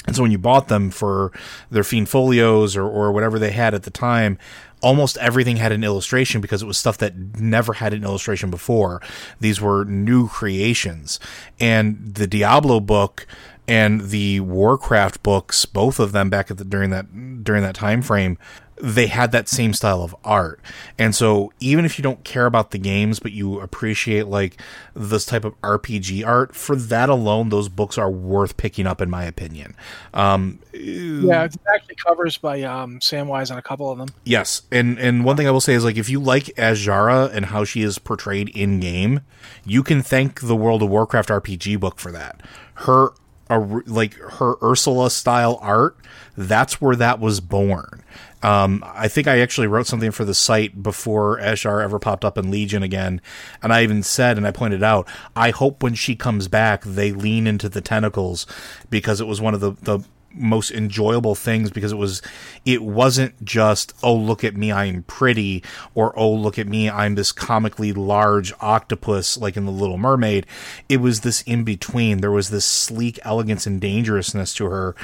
And so when you bought them for their fiend folios or, or whatever they had at the time, almost everything had an illustration because it was stuff that never had an illustration before. These were new creations. And the Diablo book and the Warcraft books, both of them back at the during that during that time frame, they had that same style of art. And so even if you don't care about the games, but you appreciate like this type of RPG art, for that alone, those books are worth picking up, in my opinion. Um, yeah, it's actually covers by um, Samwise on a couple of them. Yes, and and one thing I will say is like if you like Azshara and how she is portrayed in game, you can thank the World of Warcraft RPG book for that. Her a, like her Ursula style art, that's where that was born. Um, I think I actually wrote something for the site before Azshara ever popped up in Legion again, and I even said and I pointed out, I hope when she comes back they lean into the tentacles because it was one of the the most enjoyable things because it was it wasn't just oh look at me I'm pretty or oh look at me I'm this comically large octopus like in the little mermaid. It was this in between there was this sleek elegance and dangerousness to her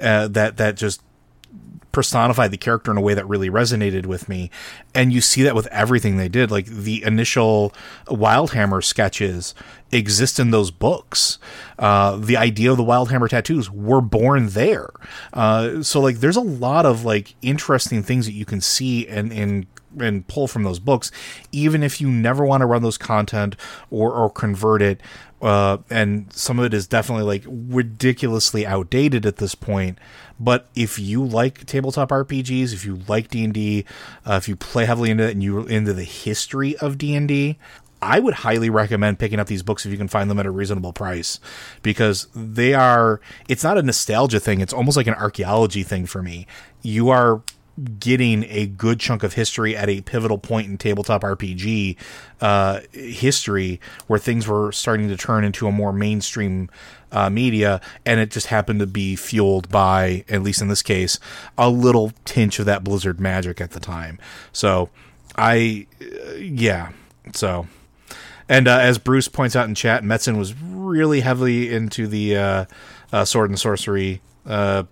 uh, that that just personified the character in a way that really resonated with me. And you see that with everything they did. Like the initial Wildhammer sketches exist in those books. Uh, the idea of the Wildhammer tattoos were born there. Uh, so like there's a lot of like interesting things that you can see and, and and pull from those books, even if you never want to run those content or or convert it. Uh, and some of it is definitely like ridiculously outdated at this point. But if you like tabletop RPGs, if you like D and D, uh, if you play heavily into it and you're into the history of D and D, I would highly recommend picking up these books if you can find them at a reasonable price because they are it's not a nostalgia thing it's almost like an archaeology thing for me you are getting a good chunk of history at a pivotal point in tabletop RPG uh, history where things were starting to turn into a more mainstream uh, media, and it just happened to be fueled by, at least in this case, a little tinge of that Blizzard magic at the time. So, I, uh, yeah, so. And uh, as Bruce points out in chat, Metzen was really heavily into the uh, uh, sword and sorcery uh,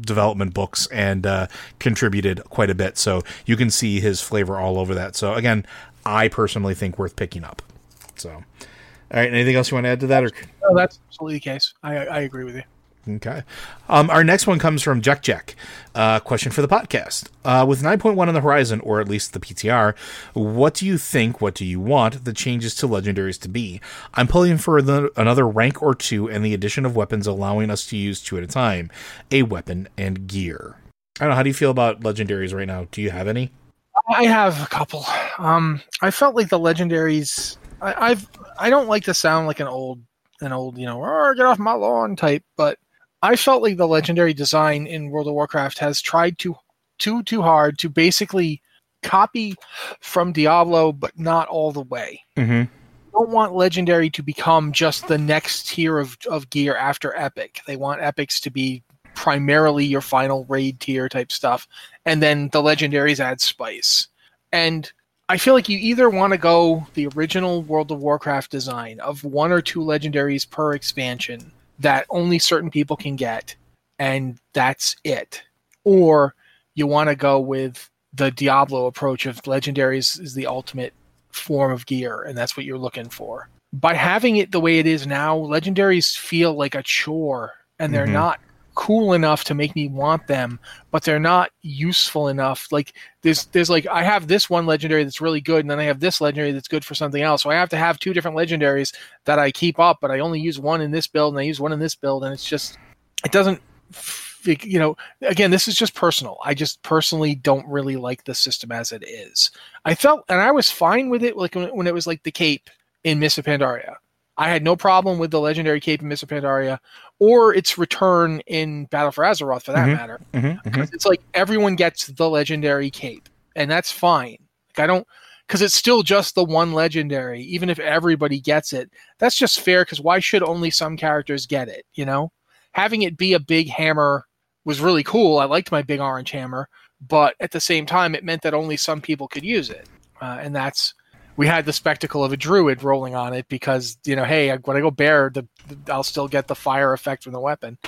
development books and uh, contributed quite a bit. So you can see his flavor all over that. So again, I personally think worth picking up. So, all right, anything else you want to add to that? Or no, that's absolutely the case. I I agree with you. Okay. Um, our next one comes from Jack Jack. Uh, question for the podcast. Uh, with 9.1 on the horizon, or at least the PTR, what do you think, what do you want the changes to legendaries to be? I'm pulling for the, another rank or two and the addition of weapons allowing us to use two at a time, a weapon and gear. I don't know. How do you feel about legendaries right now? Do you have any? I have a couple. Um, I felt like the legendaries. I, I've I don't like to sound like an old an old you know oh, get off my lawn type, but I felt like the legendary design in World of Warcraft has tried to too too hard to basically copy from Diablo, but not all the way. Mm-hmm. Don't want legendary to become just the next tier of, of gear after epic. They want epics to be primarily your final raid tier type stuff, and then the legendaries add spice. And I feel like you either want to go the original World of Warcraft design of one or two legendaries per expansion that only certain people can get, and that's it. Or you want to go with the Diablo approach of legendaries is the ultimate form of gear, and that's what you're looking for. By having it the way it is now, legendaries feel like a chore, and they're Mhm. not cool enough to make me want them, but they're not useful enough. Like there's there's like I have this one legendary that's really good, and then I have this legendary that's good for something else. So I have to have two different legendaries that I keep up, but I only use one in this build and I use one in this build, and it's just it doesn't. You know, again, this is just personal. I just personally don't really like the system as it is. I felt, and I was fine with it, like when, it was like the cape in Mists of Pandaria. I had no problem with the legendary cape in Mists of Pandaria, or its return in Battle for Azeroth, for that Mhm. matter. Mm-hmm. 'Cause It's like everyone gets the legendary cape, and that's fine. Like I don't, because it's still just the one legendary. Even if everybody gets it, that's just fair. Because why should only some characters get it? You know, having it be a big hammer was really cool. I liked my big orange hammer, but at the same time, it meant that only some people could use it, uh, and that's we had the spectacle of a druid rolling on it because you know, hey, when I go bear, the, the I'll still get the fire effect from the weapon,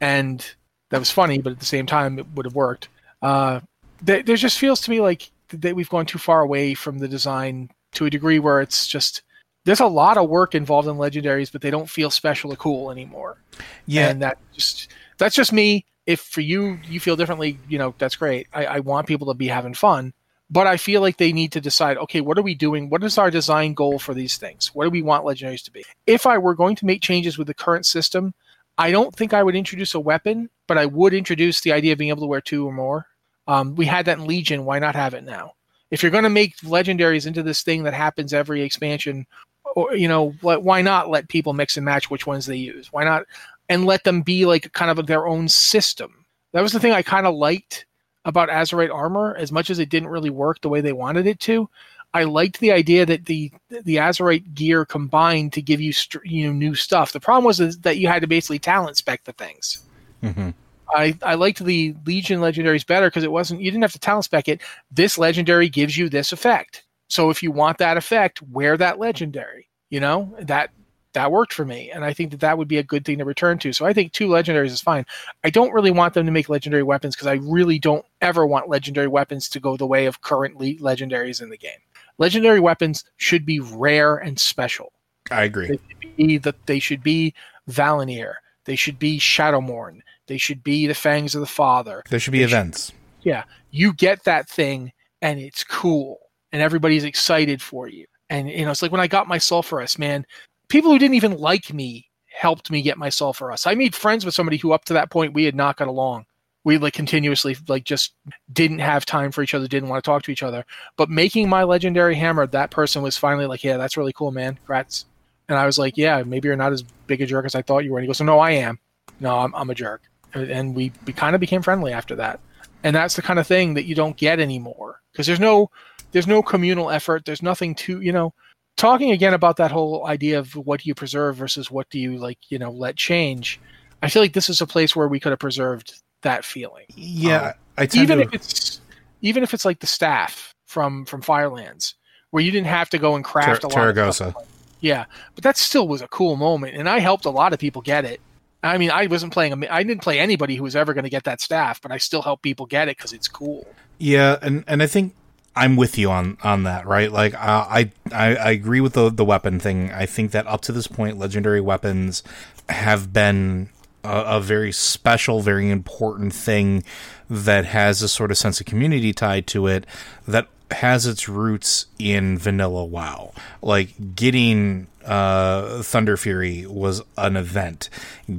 and that was funny, but at the same time, it would have worked. Uh, there, just feels to me like that we've gone too far away from the design to a degree where it's just there's a lot of work involved in legendaries, but they don't feel special or cool anymore. Yeah. and that just that's just me. If for you you feel differently, you know that's great. I, I want people to be having fun, but I feel like they need to decide. Okay, what are we doing? What is our design goal for these things? What do we want legendaries to be? If I were going to make changes with the current system, I don't think I would introduce a weapon, but I would introduce the idea of being able to wear two or more. Um, we had that in Legion. Why not have it now? If you're going to make legendaries into this thing that happens every expansion, or you know, wh- why not let people mix and match which ones they use? Why not and let them be like kind of their own system? That was the thing I kind of liked about Azerite armor, as much as it didn't really work the way they wanted it to. I liked the idea that the the Azerite gear combined to give you str- you know new stuff. The problem was is that you had to basically talent spec the things. Mm-hmm. I, I liked the Legion legendaries better because it wasn't you didn't have to talent spec it. This legendary gives you this effect. So if you want that effect, wear that legendary. You know that that worked for me, and I think that that would be a good thing to return to. So I think two legendaries is fine. I don't really want them to make legendary weapons because I really don't ever want legendary weapons to go the way of currently legendaries in the game. Legendary weapons should be rare and special I agree. be that they should be Val'anyr. They should be Shadowmourne. They should be the Fangs of the Father. There should be They should- events. Yeah, you get that thing and it's cool, and everybody's excited for you. And you know, it's like when I got my Sulfuras, man. People who didn't even like me helped me get my us. I made friends with somebody who, up to that point, we had not got along. We like continuously like just didn't have time for each other, didn't want to talk to each other. But making my legendary hammer, that person was finally like, "Yeah, that's really cool, man. Congrats." And I was like, "Yeah, maybe you're not as big a jerk as I thought you were." And he goes, "No, I am. No, I'm, I'm a jerk." And we we kind of became friendly after that and that's the kind of thing that you don't get anymore because there's no there's no communal effort there's nothing to you know talking again about that whole idea of what do you preserve versus what do you like you know let change i feel like this is a place where we could have preserved that feeling Yeah, Um, even to. if it's even if it's like the staff from from firelands where you didn't have to go and craft Ter- a lot of Tarecgosa. stuff. yeah but that still was a cool moment and i helped a lot of people get it i mean i wasn't playing I didn't play anybody who was ever going to get that staff but i still help people get it because it's cool Yeah, and and I think I'm with you on on that, right? Like I, I I agree with the the weapon thing. I think that up to this point, legendary weapons have been a, a very special, very important thing that has a sort of sense of community tied to it that has its roots in vanilla WoW. Like getting uh, Thunder Fury was an event.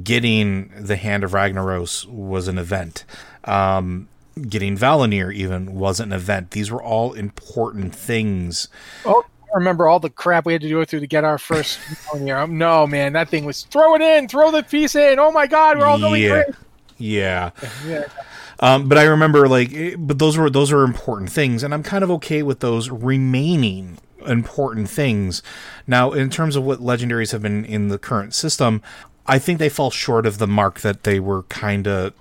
Getting the Hand of Ragnaros was an event. Um, getting Val'anyr even was an event. These were all important things. Oh, I remember all the crap we had to go through to get our first year. No, man, that thing was throw it in, throw the piece in. Oh my god, we're all going yeah. crazy. Yeah. Yeah. Um, but I remember like, but those were those are important things, and I'm kind of okay with those remaining important things. Now, in terms of what legendaries have been in the current system, I think they fall short of the mark that they were kind of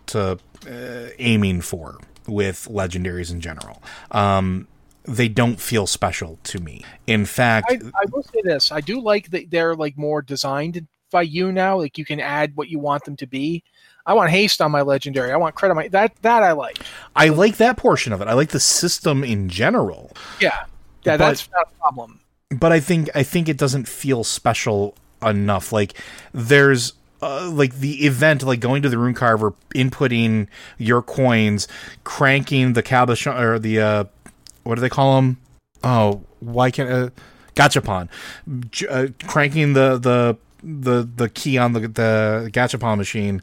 uh, aiming for with legendaries in general. Um, they don't feel special to me. In fact, I, I will say this: I do like that they're like more designed by you now. Like you can add what you want them to be. I want haste on my legendary. I want credit on my that that I like. I like that portion of it. I like the system in general. Yeah, yeah, But- that's not a problem. but I think I think it doesn't feel special enough. Like there's uh, like the event, like going to the rune carver, inputting your coins, cranking the cabochon or the uh, what do they call them? Oh, why can't uh, gachapon? Uh, cranking the the the the key on the the gachapon machine,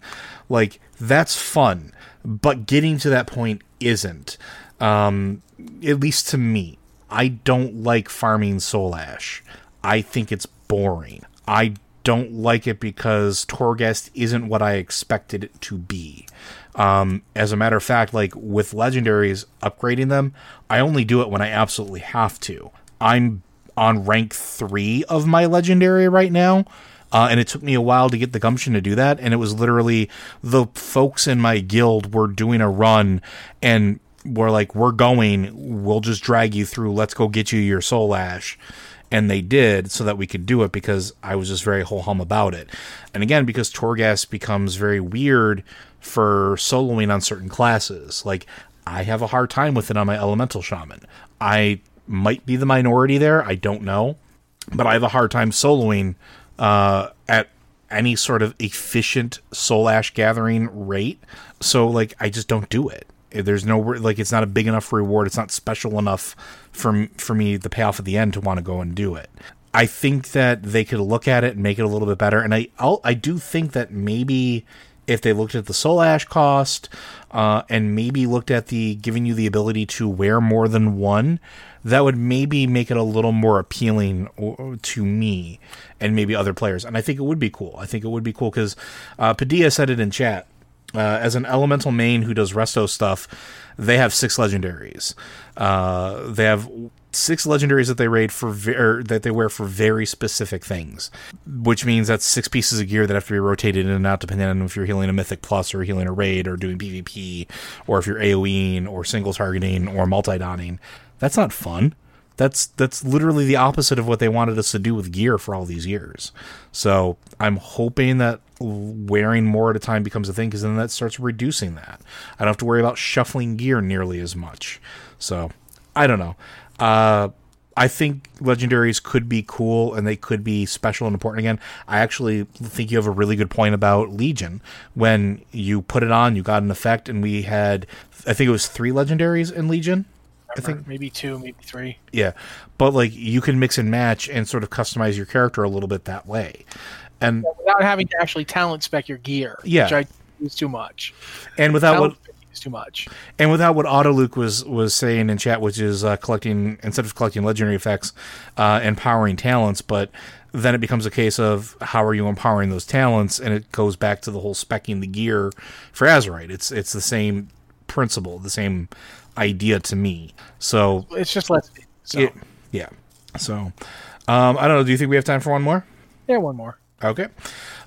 like that's fun. But getting to that point isn't. Um, at least to me. I don't like farming soul ash. I think it's boring. I don't like it because Torghast isn't what I expected it to be. Um, as a matter of fact, like with legendaries, upgrading them, I only do it when I absolutely have to. I'm on rank three of my legendary right now. Uh, and it took me a while to get the gumption to do that. And it was literally the folks in my guild were doing a run and were like, we're going, we'll just drag you through. Let's go get you your soul ash. And they did so that we could do it because I was just very whole hum about it. And again, because Torghast becomes very weird for soloing on certain classes. Like, I have a hard time with it on my elemental shaman. I might be the minority there. I don't know. But I have a hard time soloing uh, at any sort of efficient soul ash gathering rate. So like I just don't do it. There's no like it's not a big enough reward. It's not special enough for for me the payoff at the end to want to go and do it. I think that they could look at it and make it a little bit better. And I I'll, I do think that maybe if they looked at the soul ash cost uh, and maybe looked at the giving you the ability to wear more than one, that would maybe make it a little more appealing to me and maybe other players. And I think it would be cool. I think it would be cool because uh, Padilla said it in chat. Uh, as an elemental main who does resto stuff, they have six legendaries. Uh, they have six legendaries that they raid for ver- that they wear for very specific things, which means that's six pieces of gear that have to be rotated in and out depending on if you're healing a mythic plus or healing a raid or doing PvP or if you're AOEing or single targeting or multi donning. That's not fun. That's that's literally the opposite of what they wanted us to do with gear for all these years. So I'm hoping that wearing more at a time becomes a thing because then that starts reducing that. I don't have to worry about shuffling gear nearly as much. So I don't know. Uh, I think legendaries could be cool and they could be special and important again. I actually think you have a really good point about Legion. When you put it on, you got an effect, and we had, I think it was three legendaries in Legion. I think maybe two, maybe three. yeah, but like you can mix and match and sort of customize your character a little bit that way, and Without having to actually talent spec your gear. Yeah. Which I use too much. and without what Talent spec too much. and without what Autoluke was was saying in chat, which is uh, collecting instead of collecting legendary effects, uh, empowering talents, but then it becomes a case of how are you empowering those talents, and it goes back to the whole specking the gear for Azerite. It's it's the same principle, the same idea to me. So It's just less. So it- yeah, so um, I don't know. Do you think we have time for one more? yeah, one more. Okay.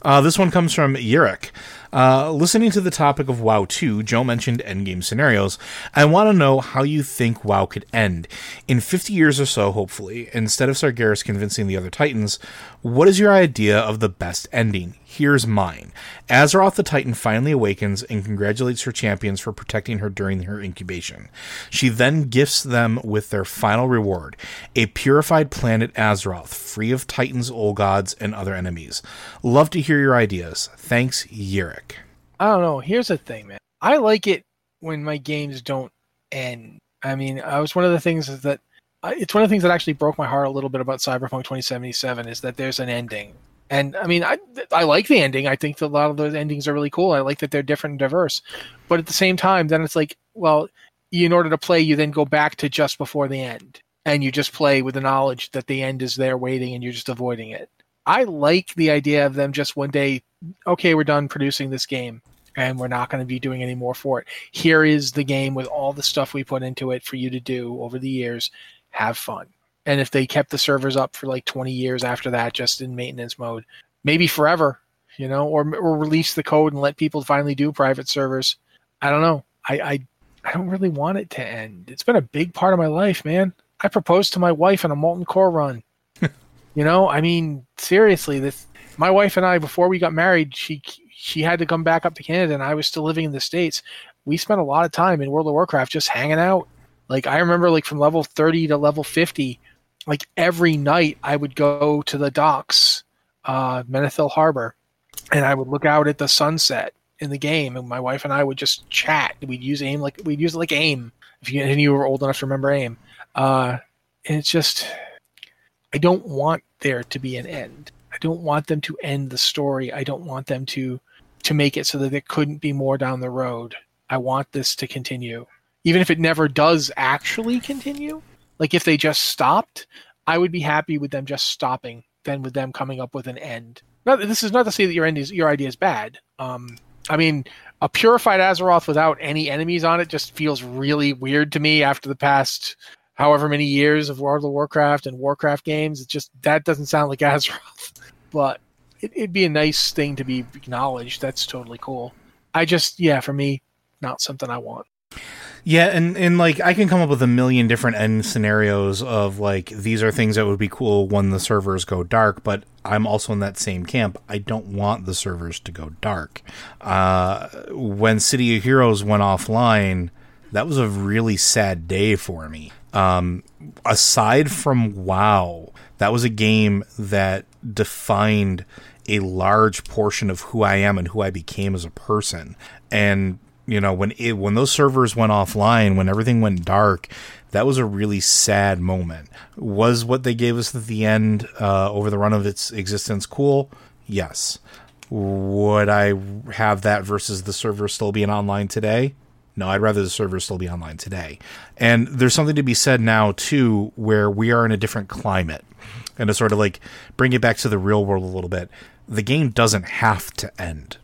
Uh, this one comes from Yurik. Uh, listening to the topic of WoW 2, Joe mentioned endgame scenarios. I want to know how you think WoW could end. In 50 years or so, hopefully, instead of Sargeras convincing the other Titans, what is your idea of the best ending? Here's mine. Azeroth the Titan finally awakens and congratulates her champions for protecting her during her incubation. She then gifts them with their final reward a purified planet Azeroth, free of Titans, old gods, and other enemies. Love to hear your ideas. Thanks, Yurik. I don't know. Here's the thing, man. I like it when my games don't end. I mean, I was one of the things that it's one of the things that actually broke my heart a little bit about Cyberpunk 2077 is that there's an ending. And I mean, I I like the ending. I think that a lot of those endings are really cool. I like that they're different and diverse. But at the same time, then it's like, well, in order to play, you then go back to just before the end, and you just play with the knowledge that the end is there waiting, and you're just avoiding it. I like the idea of them just one day, okay, we're done producing this game, and we're not going to be doing any more for it. Here is the game with all the stuff we put into it for you to do over the years. Have fun. And if they kept the servers up for like 20 years after that, just in maintenance mode, maybe forever, you know, or or release the code and let people finally do private servers. I don't know. I I, I don't really want it to end. It's been a big part of my life, man. I proposed to my wife in a molten core run. you know, I mean, seriously, this my wife and I before we got married, she she had to come back up to Canada and I was still living in the States. We spent a lot of time in World of Warcraft just hanging out. Like I remember like from level 30 to level 50, like every night I would go to the docks, uh, Menethil Harbor, and I would look out at the sunset in the game, and my wife and I would just chat. We'd use aim like we'd use like aim. If you, any of you were old enough to remember aim, uh, and it's just I don't want there to be an end. I don't want them to end the story. I don't want them to to make it so that there couldn't be more down the road. I want this to continue, even if it never does actually continue. Like if they just stopped, I would be happy with them just stopping than with them coming up with an end. Not, this is not to say that your end is your idea is bad. Um, I mean, a purified Azeroth without any enemies on it just feels really weird to me after the past however many years of World of Warcraft and Warcraft games. It just that doesn't sound like Azeroth, but it, it'd be a nice thing to be acknowledged. That's totally cool. I just, yeah, for me, not something I want. Yeah, and and like I can come up with a million different end scenarios of like these are things that would be cool when the servers go dark, but I'm also in that same camp. I don't want the servers to go dark. Uh, when City of Heroes went offline, that was a really sad day for me. Um, aside from WoW, that was a game that defined a large portion of who I am and who I became as a person. And you know when it when those servers went offline when everything went dark that was a really sad moment. Was what they gave us at the end uh, over the run of its existence cool? Yes. Would i have that versus the server still being online today? No i'd rather the server still be online today. And there's something to be said now too where we are in a different climate. And to sort of like bring it back to the real world a little bit the game doesn't have to end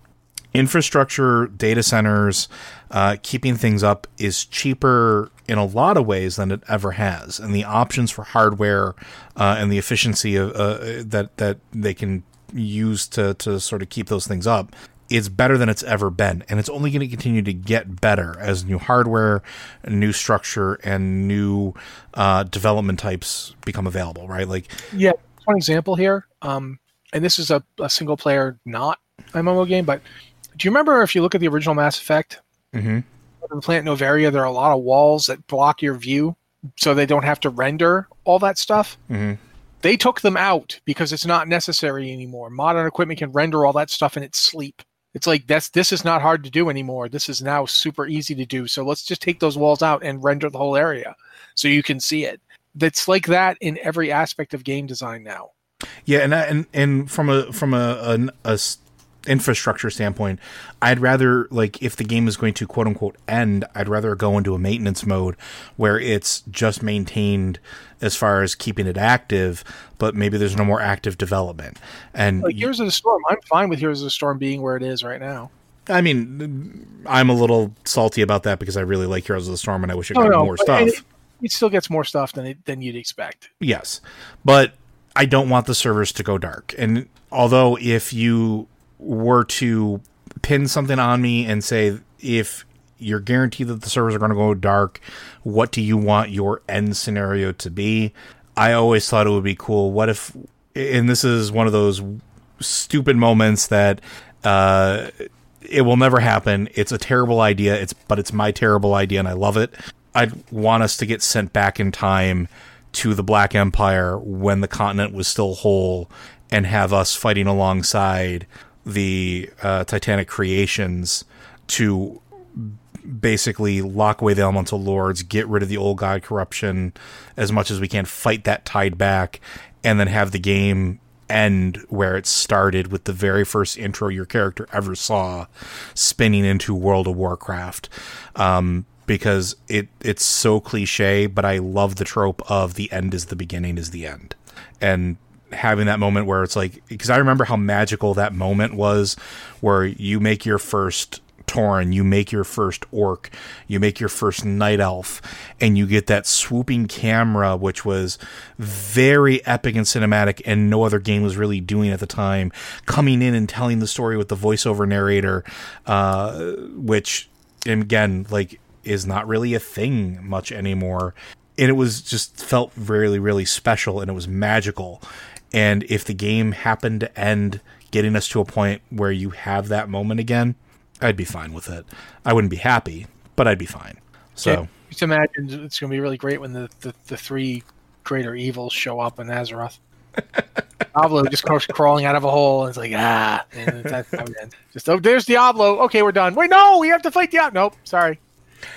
infrastructure, data centers, uh, keeping things up is cheaper in a lot of ways than it ever has, and the options for hardware uh, and the efficiency of uh, that that they can use to to sort of keep those things up is better than it's ever been, and it's only going to continue to get better as new hardware, new structure, and new uh, development types become available. Right, like Yeah, one example here, um, and this is a, a single player not MMO game, but do you remember if you look at the original Mass Effect, Mhm. in Planet Noveria, there are a lot of walls that block your view, so they don't have to render all that stuff. Mhm. They took them out because it's not necessary anymore. Modern equipment can render all that stuff in its sleep. It's like that's this is not hard to do anymore. This is now super easy to do. So let's just take those walls out and render the whole area so you can see it. That's like that in every aspect of game design now. Yeah, and I- and and from a from a, a s- infrastructure standpoint, I'd rather like if the game is going to quote unquote end, I'd rather go into a maintenance mode where it's just maintained as far as keeping it active, but maybe there's no more active development. And Like Heroes of the Storm, I'm fine with Heroes of the Storm being where it is right now. I mean, I'm a little salty about that because I really like Heroes of the Storm and I wish it got more stuff. It, it still gets more stuff than it, than you'd expect. Yes, but I don't want the servers to go dark. And although if you were to pin something on me and say if you're guaranteed that the servers are going to go dark, what do you want your end scenario to be? I always thought it would be cool. What if, and this is one of those stupid moments that uh, it will never happen. It's a terrible idea. It's but it's my terrible idea, and I love it. I'd want us to get sent back in time to the Black Empire when the continent was still whole, and have us fighting alongside the uh, Titanic creations to basically lock away the elemental lords, get rid of the old god corruption as much as we can, fight that tide back, and then have the game end where it started with the very first intro your character ever saw, spinning into World of Warcraft. Um, because it it's so cliche, but I love the trope of the end is the beginning is the end, and having that moment where it's like because I remember how magical that moment was, where you make your first Tauren, you make your first orc, you make your first night elf, and you get that swooping camera, which was very epic and cinematic, and no other game was really doing at the time. Coming in and telling the story with the voiceover narrator, uh, which again, like, is not really a thing much anymore. And it was just felt really, really special, and it was magical. And if the game happened to end getting us to a point where you have that moment again, I'd be fine with it. I wouldn't be happy, but I'd be fine. So just imagine it's going to be really great when the, the, the three greater evils show up in Azeroth. Diablo just comes crawling out of a hole, and it's like ah, and that's how it ends. Just oh, there's Diablo. Okay, we're done. Wait, no, we have to fight Diablo. Nope, sorry.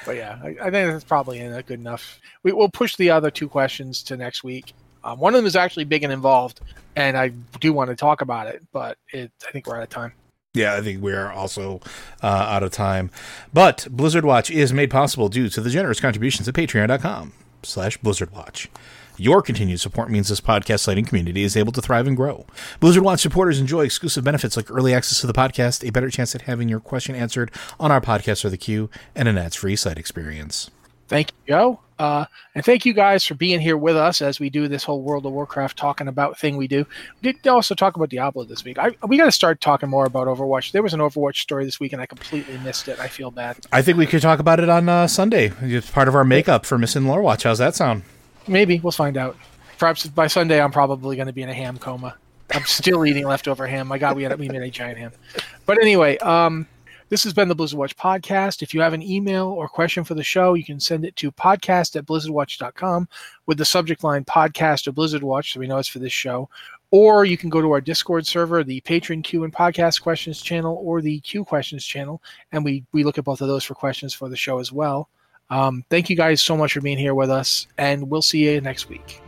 But yeah, I, I think that's probably good enough. We, we'll push the other two questions to next week. Um, one of them is actually big and involved, and I do want to talk about it, but it, I think we're out of time. Yeah, I think we are also uh, out of time. But Blizzard Watch is made possible due to the generous contributions at patreon.com slash Blizzard Watch. Your continued support means this podcast sighting community is able to thrive and grow. Blizzard Watch supporters enjoy exclusive benefits like early access to the podcast, a better chance at having your question answered on our podcast or the queue, and an ads-free site experience. Thank you, Joe. Uh, and thank you guys for being here with us as we do this whole World of Warcraft talking about thing we do. We did also talk about Diablo this week. I, we got to start talking more about Overwatch. There was an Overwatch story this week, and I completely missed it. I feel bad. I think we could talk about it on uh, Sunday. It's part of our makeup for missing Lore Watch. How's that sound? Maybe we'll find out. Perhaps by Sunday, I'm probably going to be in a ham coma. I'm still eating leftover ham. My God, we had we made a giant ham. But anyway, um, this has been the Blizzard Watch podcast. If you have an email or question for the show, you can send it to podcast at blizzardwatch.com with the subject line podcast or Blizzard Watch, so we know it's for this show. Or you can go to our Discord server, the Patreon Q and Podcast Questions channel, or the Queue Questions channel, and we, we look at both of those for questions for the show as well. Um, thank you guys so much for being here with us, and we'll see you next week.